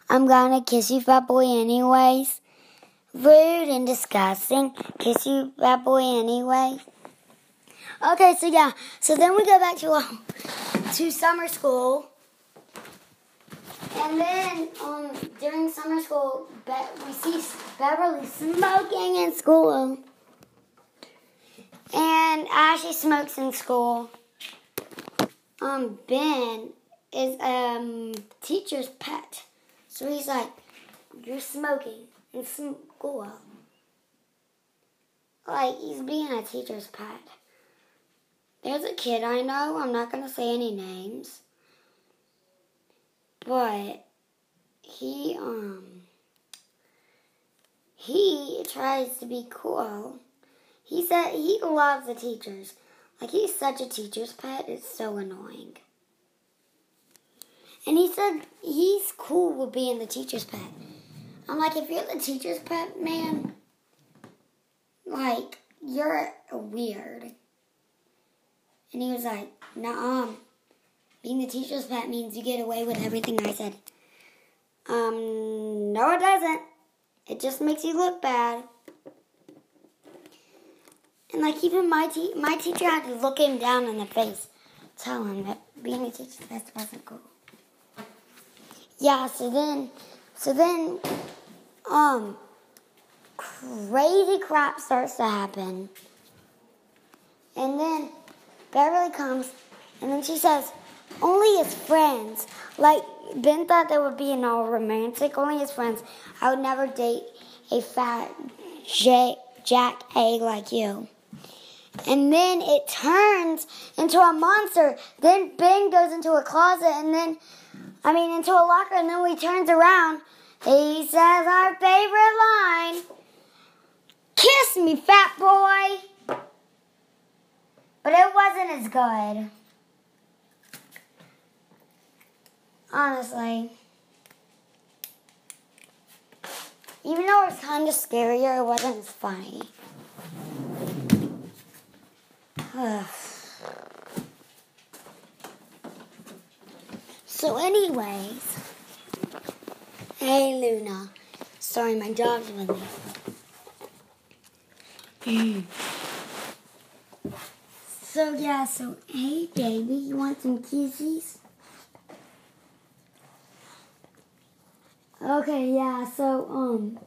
I'm gonna kiss you, fat boy, anyways. Rude and disgusting. Kiss you, fat boy, anyway. Okay, so yeah, so then we go back to uh, to summer school, And then um, during summer school, Be- we see Beverly smoking in school. And Ashley smokes in school. Um, Ben is um teacher's pet. So he's like, You're smoking in school. Like he's being a teacher's pet. There's a kid I know, I'm not gonna say any names. But he um he tries to be cool. He said he loves the teachers. Like he's such a teacher's pet, it's so annoying. And he said he's cool with being the teacher's pet. I'm like, if you're the teacher's pet, man, like, you're weird. And he was like, nah, being the teacher's pet means you get away with everything I said. Um, no, it doesn't. It just makes you look bad. And like even my te- my teacher had to look him down in the face, tell him that being a teacher's pet wasn't cool. Yeah, so then, so then, um, crazy crap starts to happen. And then Beverly comes, and then she says, only as friends. Like, Ben thought they would be an all romantic, only as friends. I would never date a fat J- Jack A like you. And then it turns into a monster. Then Ben goes into a closet, and then, I mean, into a locker, and then he turns around. He says our favorite line Kiss me, fat boy. But it wasn't as good. Honestly. Even though it was kind of scarier, it wasn't as funny. so, anyways, hey Luna. Sorry, my dog's with me. so yeah, so hey baby, you want some kisses? Okay, yeah, so um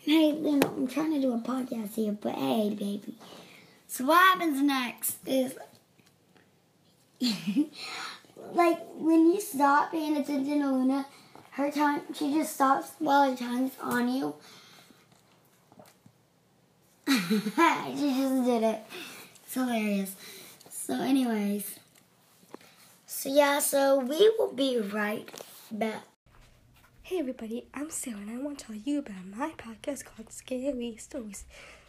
Hey, Luna, I'm trying to do a podcast here, but hey baby. So what happens next is like when you stop paying attention to Luna, her time she just stops while her time's on you. she just did it. It's hilarious. So anyways. So yeah, so we will be right back. Hey everybody, I'm Sarah and I want to tell you about my podcast called Scary Stories.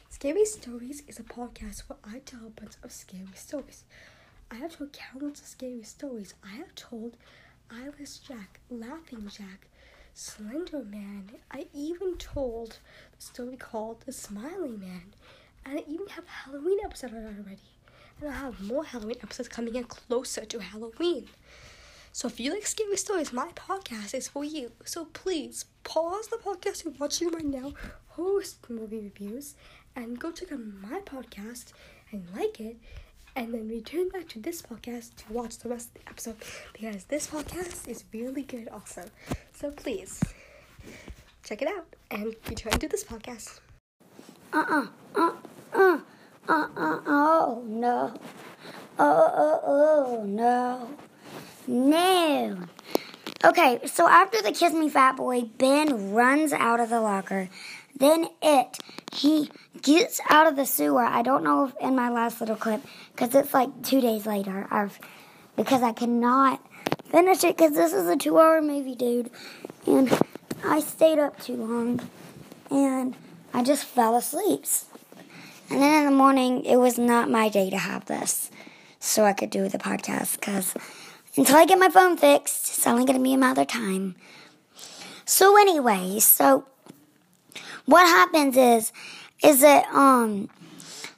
Scary Stories is a podcast where I tell a bunch of scary stories. I have told countless of scary stories. I have told Eyeless Jack, Laughing Jack, Slender Man. I even told the story called The Smiling Man. And I even have a Halloween episode already. And I have more Halloween episodes coming in closer to Halloween. So if you like scary stories, my podcast is for you. So please pause the podcast you're watching right now, host movie reviews, and go check out my podcast and like it, and then return back to this podcast to watch the rest of the episode because this podcast is really good also. So please check it out and return to this podcast. Uh uh uh uh uh uh oh no. Oh oh oh no. No. Okay, so after the kiss me fat boy, Ben runs out of the locker. Then it, he gets out of the sewer. I don't know if in my last little clip, because it's like two days later. I've, because I cannot finish it because this is a two hour movie, dude. And I stayed up too long. And I just fell asleep. And then in the morning, it was not my day to have this. So I could do the podcast because until I get my phone fixed, it's only going to be a matter of time. So anyway, so what happens is, is that, um,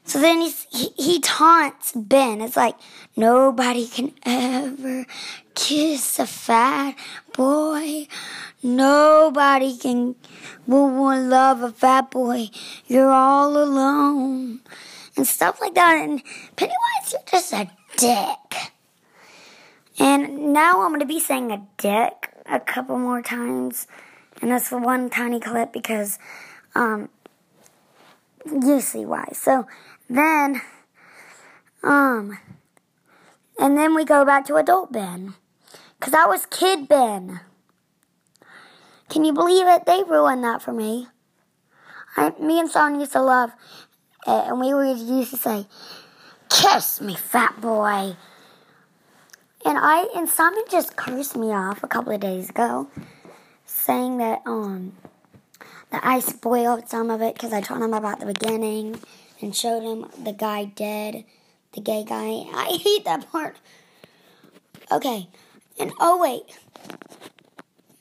so then he, he taunts Ben. It's like, nobody can ever kiss a fat boy. Nobody can will, will love a fat boy. You're all alone. And stuff like that. And Pennywise, you're just a dick. And now I'm gonna be saying a dick a couple more times, and that's for one tiny clip because um you see why. So then um and then we go back to adult Ben. Cause that was kid Ben. Can you believe it? They ruined that for me. I, me and Son used to love it, and we used to say, "Kiss me, fat boy." And I and Simon just cursed me off a couple of days ago, saying that um that I spoiled some of it because I told him about the beginning and showed him the guy dead, the gay guy. I hate that part. Okay, and oh wait,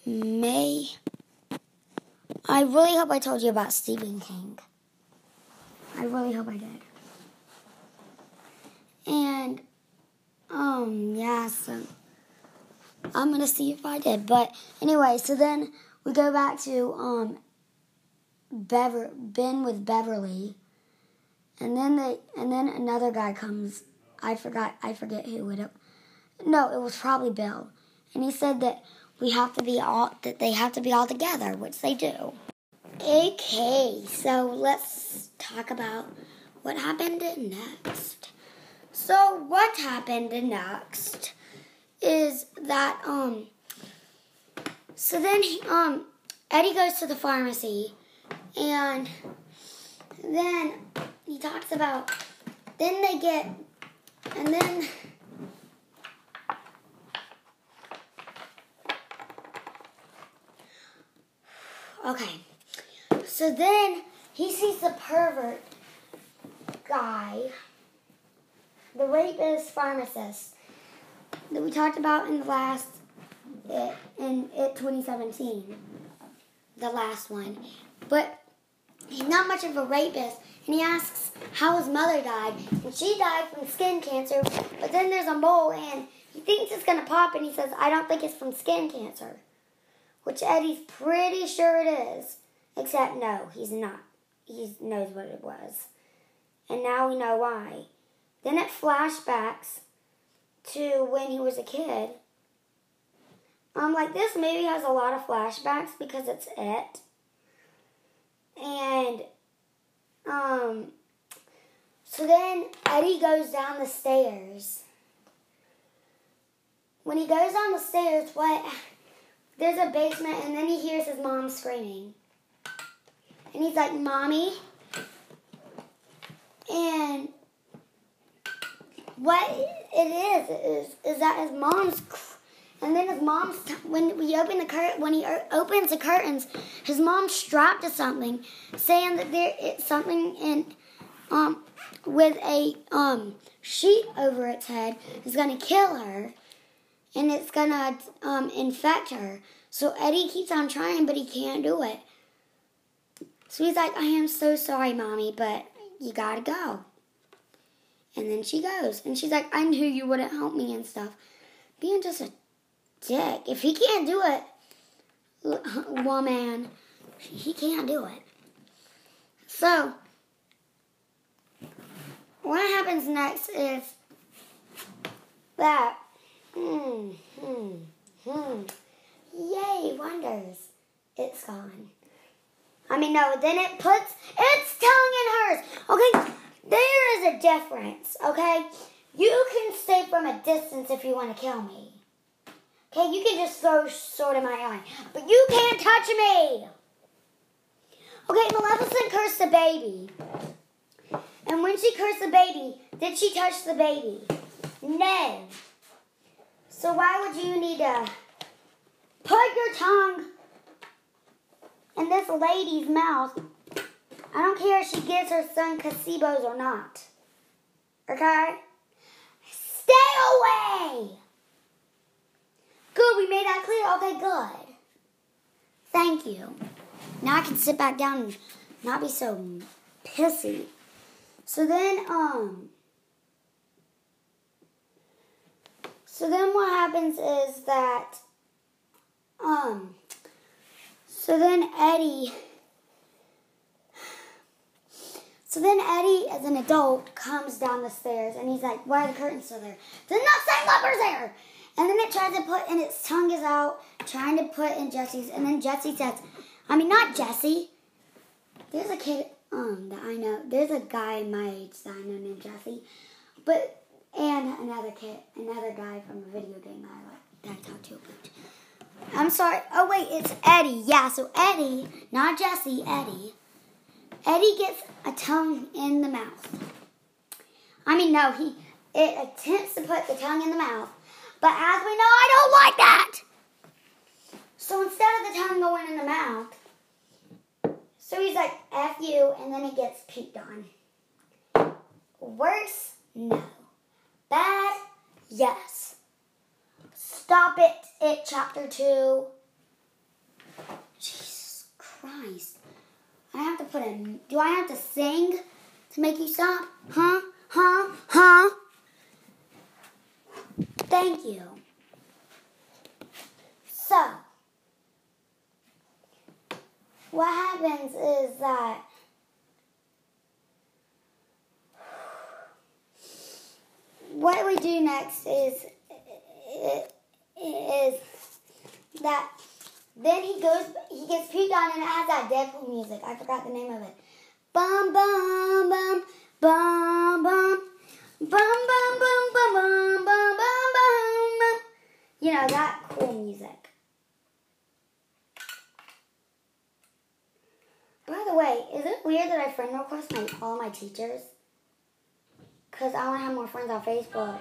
May. I really hope I told you about Stephen King. I really hope I did. And um yeah, so I'm gonna see if I did. But anyway, so then we go back to um Bever Ben with Beverly. And then they and then another guy comes. I forgot I forget who it was. No, it was probably Bill. And he said that we have to be all that they have to be all together, which they do. Okay, so let's talk about what happened next. So what happened next is that um so then he, um Eddie goes to the pharmacy and then he talks about then they get and then Okay. So then he sees the pervert guy, the rapist pharmacist that we talked about in the last it, in it 2017, the last one. But he's not much of a rapist, and he asks how his mother died, and she died from skin cancer. But then there's a mole, and he thinks it's gonna pop, and he says, "I don't think it's from skin cancer," which Eddie's pretty sure it is. Except no, he's not. He knows what it was, and now we know why. Then it flashbacks to when he was a kid. Um, like this movie has a lot of flashbacks because it's it. And um so then Eddie goes down the stairs. When he goes down the stairs, what there's a basement and then he hears his mom screaming. And he's like, "Mommy." And what it is is is that his mom's and then his mom's when we open the cur- when he opens the curtains, his mom's strapped to something, saying that there it's something in um with a um sheet over its head is gonna kill her, and it's gonna um infect her. So Eddie keeps on trying, but he can't do it. So he's like, "I am so sorry, mommy, but you gotta go." And then she goes, and she's like, "I knew you wouldn't help me and stuff." Being just a dick. If he can't do it, woman, he can't do it. So, what happens next is that, hmm, hmm, hmm, yay, wonders, it's gone. I mean, no, then it puts its tongue in hers. Okay, there is a difference, okay? You can stay from a distance if you want to kill me. Okay, you can just throw sword in my eye, but you can't touch me. Okay, Maleficent cursed the baby. And when she cursed the baby, did she touch the baby? No. So why would you need to put your tongue in this lady's mouth? I don't care if she gives her son placebos or not. Okay? Stay away! Good, we made that clear. Okay, good. Thank you. Now I can sit back down and not be so pissy. So then, um, so then what happens is that, um, so then Eddie, so then Eddie, as an adult, comes down the stairs and he's like, why are the curtains still there? There's not sandwipers there! And then it tries to put, and its tongue is out, trying to put in Jesse's. And then Jesse says, I mean, not Jesse. There's a kid um, that I know. There's a guy my age that I know named Jesse. But, and another kid, another guy from a video game I like, that I talk to a bunch. I'm sorry. Oh, wait, it's Eddie. Yeah, so Eddie, not Jesse, Eddie. Eddie gets a tongue in the mouth. I mean, no, he it attempts to put the tongue in the mouth. But as we know, I don't like that. So instead of the tongue going in the mouth, so he's like, F you, and then he gets puked on. Worse? No. Bad? Yes. Stop it, it chapter 2. Jesus Christ. I have to put a. Do I have to sing to make you stop? Huh? Huh? Huh? Thank you. So, what happens is that what we do next is is that then he goes he gets puked on and it has that Deadpool music. I forgot the name of it. Bum bum bum bum bum bum bum bum bum bum bum bum bum. You know that cool music. By the way, is it weird that I friend request my all my teachers? Cause I want to have more friends on Facebook.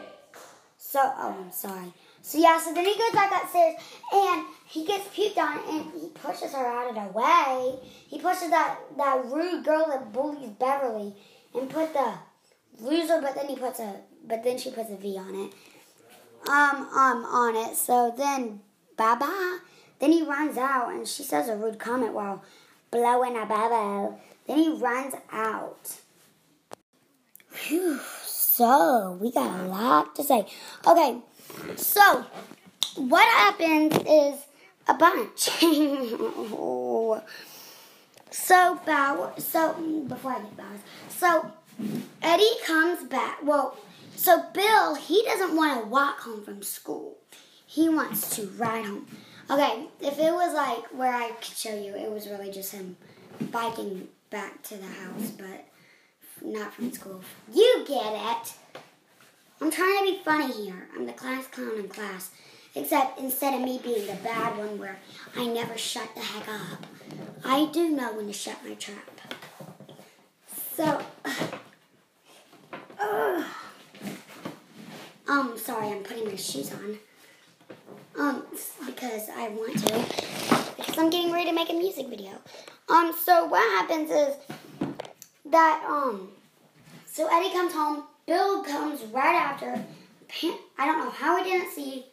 So, oh, I'm sorry. So yeah, so then he goes back upstairs and he gets puked on and he pushes her out of the way. He pushes that that rude girl that bullies Beverly and put the loser, but then he puts a but then she puts a V on it. Um, um, on it. So then, bye bye. Then he runs out and she says a rude comment while blowing a bubble. Then he runs out. Phew. So we got a lot to say. Okay, so what happens is a bunch. so Bowers. So before I get Bowers. So Eddie comes back. Well, so Bill he doesn't want to walk home from school. He wants to ride home. Okay, if it was like where I could show you, it was really just him biking back to the house, but not from school. You get it. I'm trying to be funny here. I'm the class clown in class. Except instead of me being the bad one where I never shut the heck up, I do know when to shut my trap. So, uh, um, sorry, I'm putting my shoes on. Um, because I want to. Because I'm getting ready to make a music video. Um, so what happens is that, um, so Eddie comes home. Bill comes right after. I don't know how he didn't see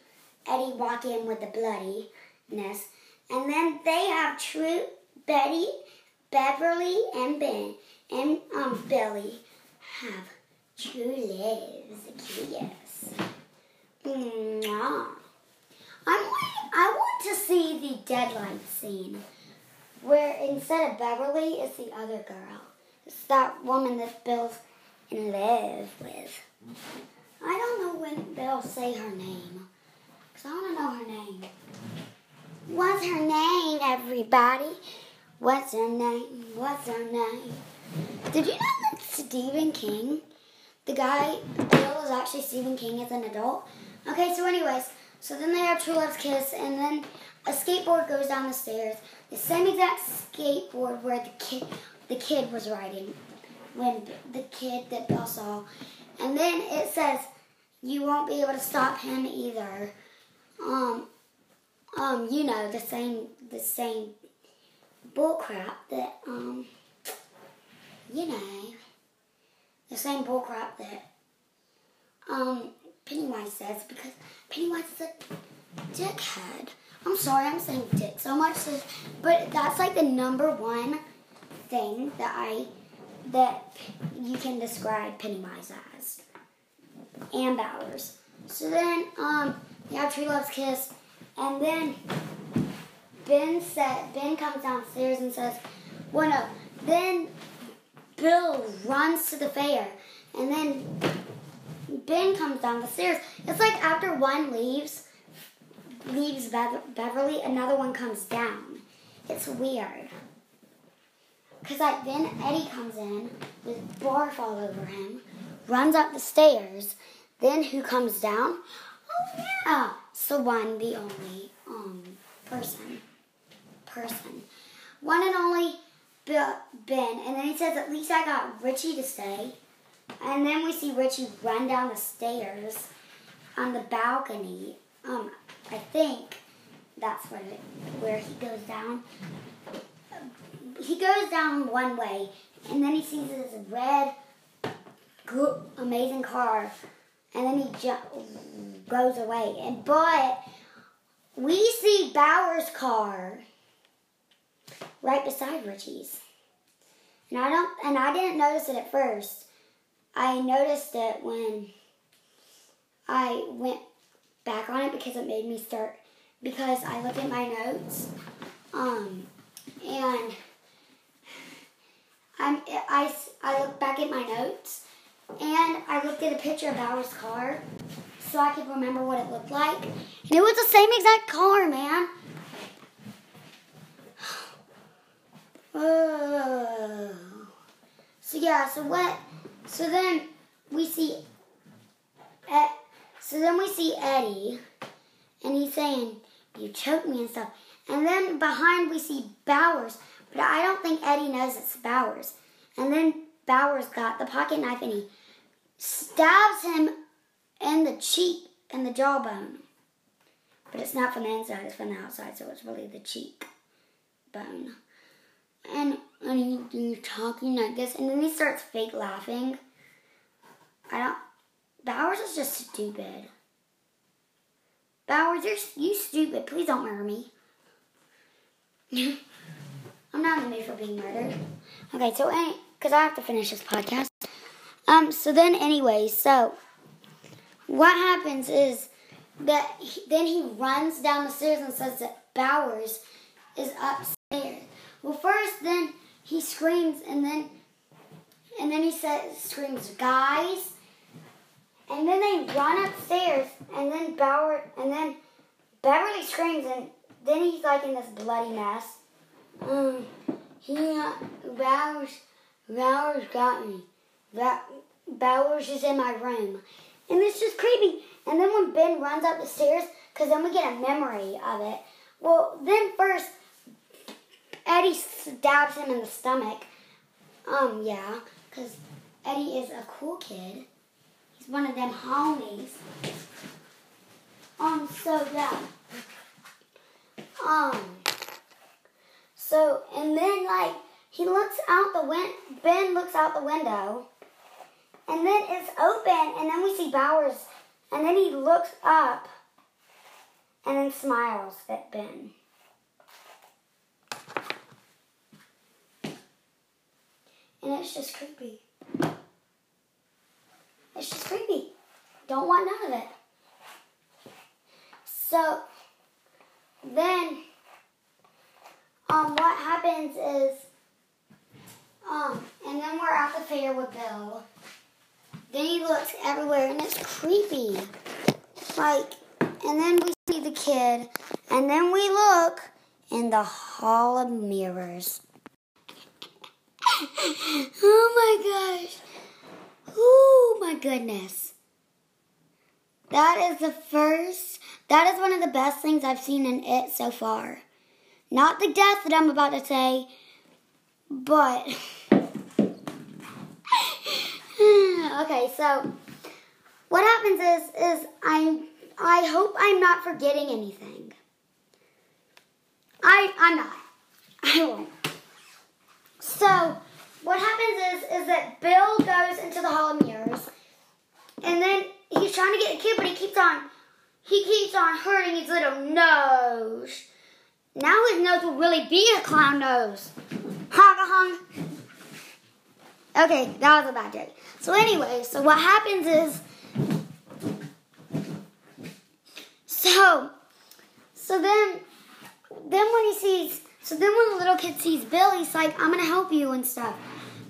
Eddie walk in with the bloodiness. And then they have True, Betty, Beverly, and Ben, and um Billy have True Lives kiss. Mwah. I'm waiting, I want to see the deadline scene where instead of Beverly, it's the other girl. It's that woman that Bill's in love with. I don't know when they'll say her name. Because I want to know her name. What's her name, everybody? What's her name? What's her name? Did you know that Stephen King, the guy, Bill is actually Stephen King as an adult? Okay, so anyways, so then they have True Love's Kiss, and then a skateboard goes down the stairs. The same exact skateboard where the kid, the kid was riding when the kid that Bill saw. And then it says you won't be able to stop him either. Um, um, you know the same the same bullcrap that um, you know the same bullcrap that um Pennywise says because Pennywise is a dickhead. I'm sorry, I'm saying dick so much, but that's like the number one thing that I that you can describe Pennywise as. And Bowers. So then, um, have Tree Love's Kiss, and then Ben said Ben comes downstairs and says, "Well, no." Then Bill runs to the fair, and then Ben comes down the stairs. It's like after one leaves, leaves Bev- Beverly, another one comes down. It's weird. Cause like then Eddie comes in with barf all over him, runs up the stairs. Then who comes down? Oh yeah, it's the one, the only um person, person, one and only Ben. And then he says, "At least I got Richie to stay." And then we see Richie run down the stairs on the balcony. Um, I think that's where, it, where he goes down. He goes down one way, and then he sees this red, amazing car, and then he ju- goes away. And but we see Bowers' car right beside Richie's, and I don't, and I didn't notice it at first. I noticed it when I went back on it because it made me start because I looked at my notes um and I'm I I back at my notes and I looked at a picture of Bowers' car so I could remember what it looked like. And it was the same exact car, man. Oh. So yeah, so what so then we see Ed, so then we see Eddie and he's saying, You choked me and stuff. And then behind we see Bowers, but I don't think Eddie knows it's Bowers. And then Bowers got the pocket knife and he stabs him in the cheek and the jawbone. But it's not from the inside, it's from the outside, so it's really the cheek bone. And and he, he's talking like this, and then he starts fake laughing. I don't. Bowers is just stupid. Bowers, you're you stupid. Please don't murder me. I'm not in the mood for being murdered. Okay, so because I have to finish this podcast. Um. So then, anyway, so what happens is that he, then he runs down the stairs and says that Bowers is upstairs. Well, first, then he screams, and then and then he says screams, guys. And then they run upstairs, and then Bauer, and then Beverly screams, and then he's like in this bloody mess. Um, he, uh, Bowers, Bowers got me. Ba- Bowers is in my room, and it's just creepy. And then when Ben runs up the stairs, because then we get a memory of it. Well, then first Eddie stabs him in the stomach. Um, yeah, because Eddie is a cool kid. He's one of them homies. Um, so yeah. Um, so, and then, like, he looks out the win. Ben looks out the window, and then it's open, and then we see Bowers, and then he looks up, and then smiles at Ben. And it's just creepy. It's just creepy. Don't want none of it. So then um what happens is um and then we're at the fair with Bill. Then he looks everywhere and it's creepy. Like and then we see the kid and then we look in the hall of mirrors. oh my gosh. Oh my goodness. That is the first, that is one of the best things I've seen in it so far. Not the death that I'm about to say, but. okay, so what happens is, is I, I hope I'm not forgetting anything. I, I'm not. I won't. So, what happens is is that Bill goes into the Hall of Mirrors, and then he's trying to get a kid, but he keeps on he keeps on hurting his little nose. Now his nose will really be a clown nose. Okay, that was a bad joke. So anyway, so what happens is so so then then when he sees so then when the little kid sees Bill, he's like, I'm gonna help you and stuff.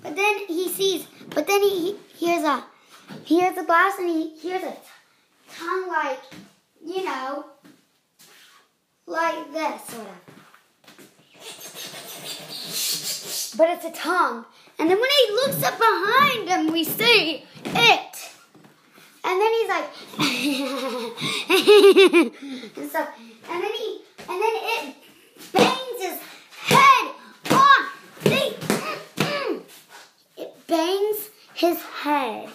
But then he sees, but then he, he hears a, he hears a blast and he hears a tongue like, you know, like this, sort of. But it's a tongue. And then when he looks up behind him, we see it. And then he's like, and stuff. And then he, and then it bangs his head on the, it bangs his head.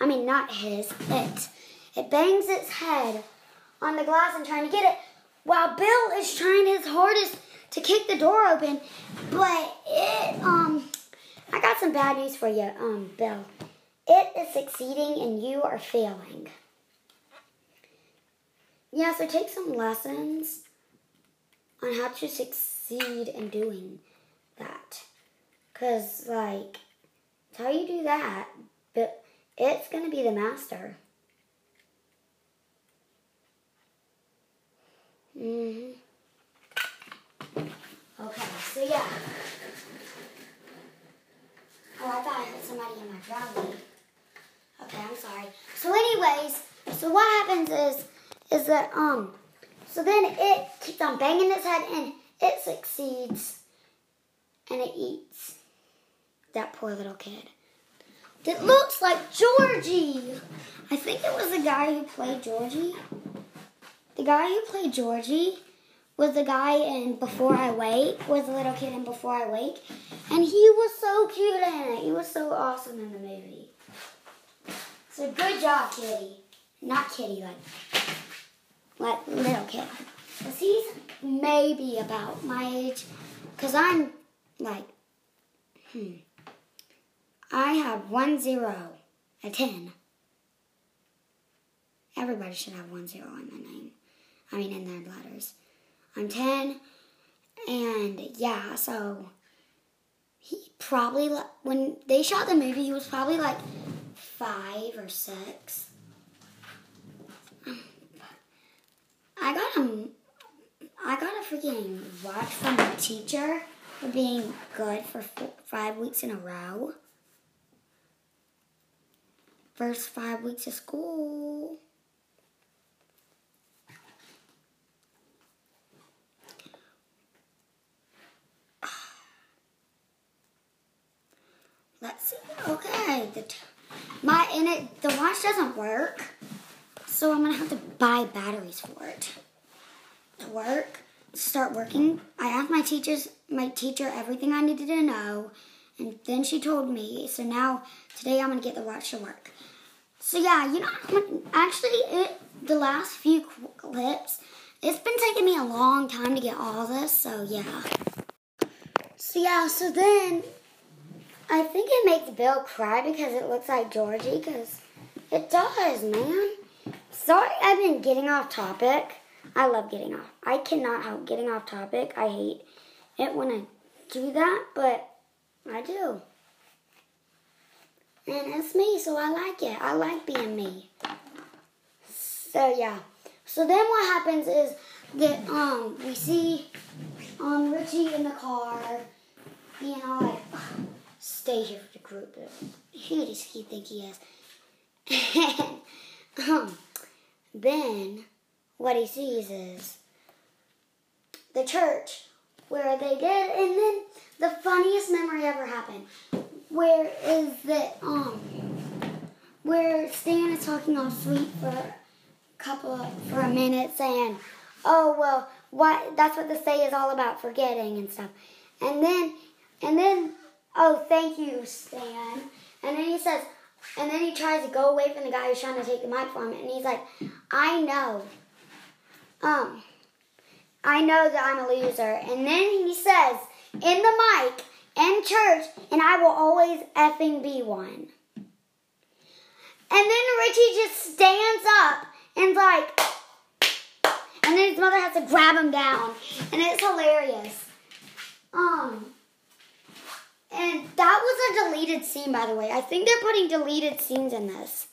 I mean, not his, it. It bangs its head on the glass and trying to get it while Bill is trying his hardest to kick the door open. But it, um, I got some bad news for you, um, Bill. It is succeeding and you are failing. Yeah, so take some lessons on how to succeed in doing that. Because, like, how you do that, but it's going to be the master. Hmm Okay, so yeah. Oh, I thought I heard somebody in my driveway. Okay, I'm sorry. So, anyways, so what happens is, is that um, so then it keeps on banging its head and it succeeds, and it eats that poor little kid. That looks like Georgie. I think it was the guy who played Georgie. The guy who played Georgie was the guy in Before I Wake, was the little kid in Before I Wake. And he was so cute in it. He was so awesome in the movie. So good job, Kitty. Not Kitty, like, like little kid. Because he's maybe about my age. Because I'm like, hmm. I have one zero, a ten. Everybody should have one zero in their name. I mean, in their letters. I'm 10, and yeah, so he probably, when they shot the movie, he was probably like five or six. Um, I got a, I got a freaking watch from my teacher for being good for five weeks in a row. First five weeks of school. Let's see. Okay, the my and it the watch doesn't work, so I'm gonna have to buy batteries for it to work. Start working. I asked my teachers, my teacher, everything I needed to know, and then she told me. So now today I'm gonna get the watch to work. So yeah, you know, actually, it the last few clips, it's been taking me a long time to get all this. So yeah. So yeah, so then I think it makes Bill cry because it looks like Georgie, because it does, man. Sorry, I've been getting off topic. I love getting off. I cannot help getting off topic. I hate it when I do that, but I do. And it's me, so I like it. I like being me. So yeah. So then what happens is that um we see um Richie in the car being all like stay here for the group. Who does he think he is? Um, then what he sees is the church where they did, and then the funniest memory ever happened. Where is that? Um, where Stan is talking all sweet for a couple of, for a minute, saying, "Oh well, what? That's what the say is all about, forgetting and stuff." And then, and then oh, thank you, Stan. And then he says, and then he tries to go away from the guy who's trying to take the mic from him, and he's like, I know. Um, I know that I'm a loser. And then he says, in the mic, in church, and I will always effing be one. And then Richie just stands up and's like, and then his mother has to grab him down, and it's hilarious. Um, and that was a deleted scene, by the way. I think they're putting deleted scenes in this.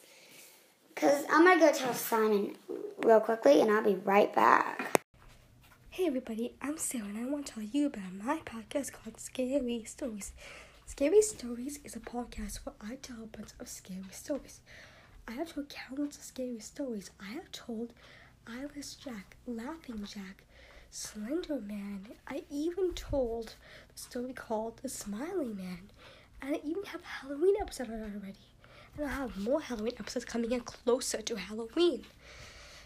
Because I'm going to go tell Simon real quickly, and I'll be right back. Hey everybody, I'm Sarah and I want to tell you about my podcast called Scary Stories. Scary Stories is a podcast where I tell a bunch of scary stories. I have told countless of scary stories. I have told Eyeless Jack, Laughing Jack, Slender Man. I even told the story called The Smiling Man. And I even have a Halloween episode already. And I have more Halloween episodes coming in closer to Halloween.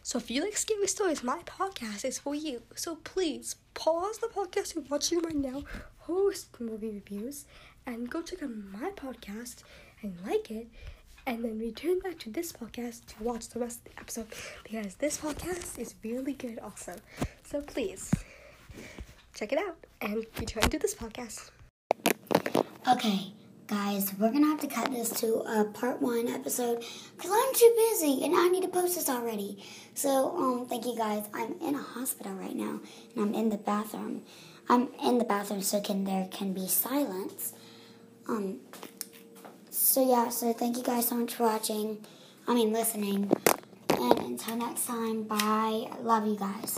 So if you like scary stories, my podcast is for you. So please pause the podcast you're watching right now, host movie reviews, and go check out my podcast and like it, and then return back to this podcast to watch the rest of the episode because this podcast is really good also. So please check it out and return to this podcast. Okay, guys, we're gonna have to cut this to a part one episode because I'm too busy and I need to post this already. So, um, thank you guys. I'm in a hospital right now and I'm in the bathroom. I'm in the bathroom so can there can be silence. Um, so yeah, so thank you guys so much for watching. I mean, listening. And until next time, bye. Love you guys.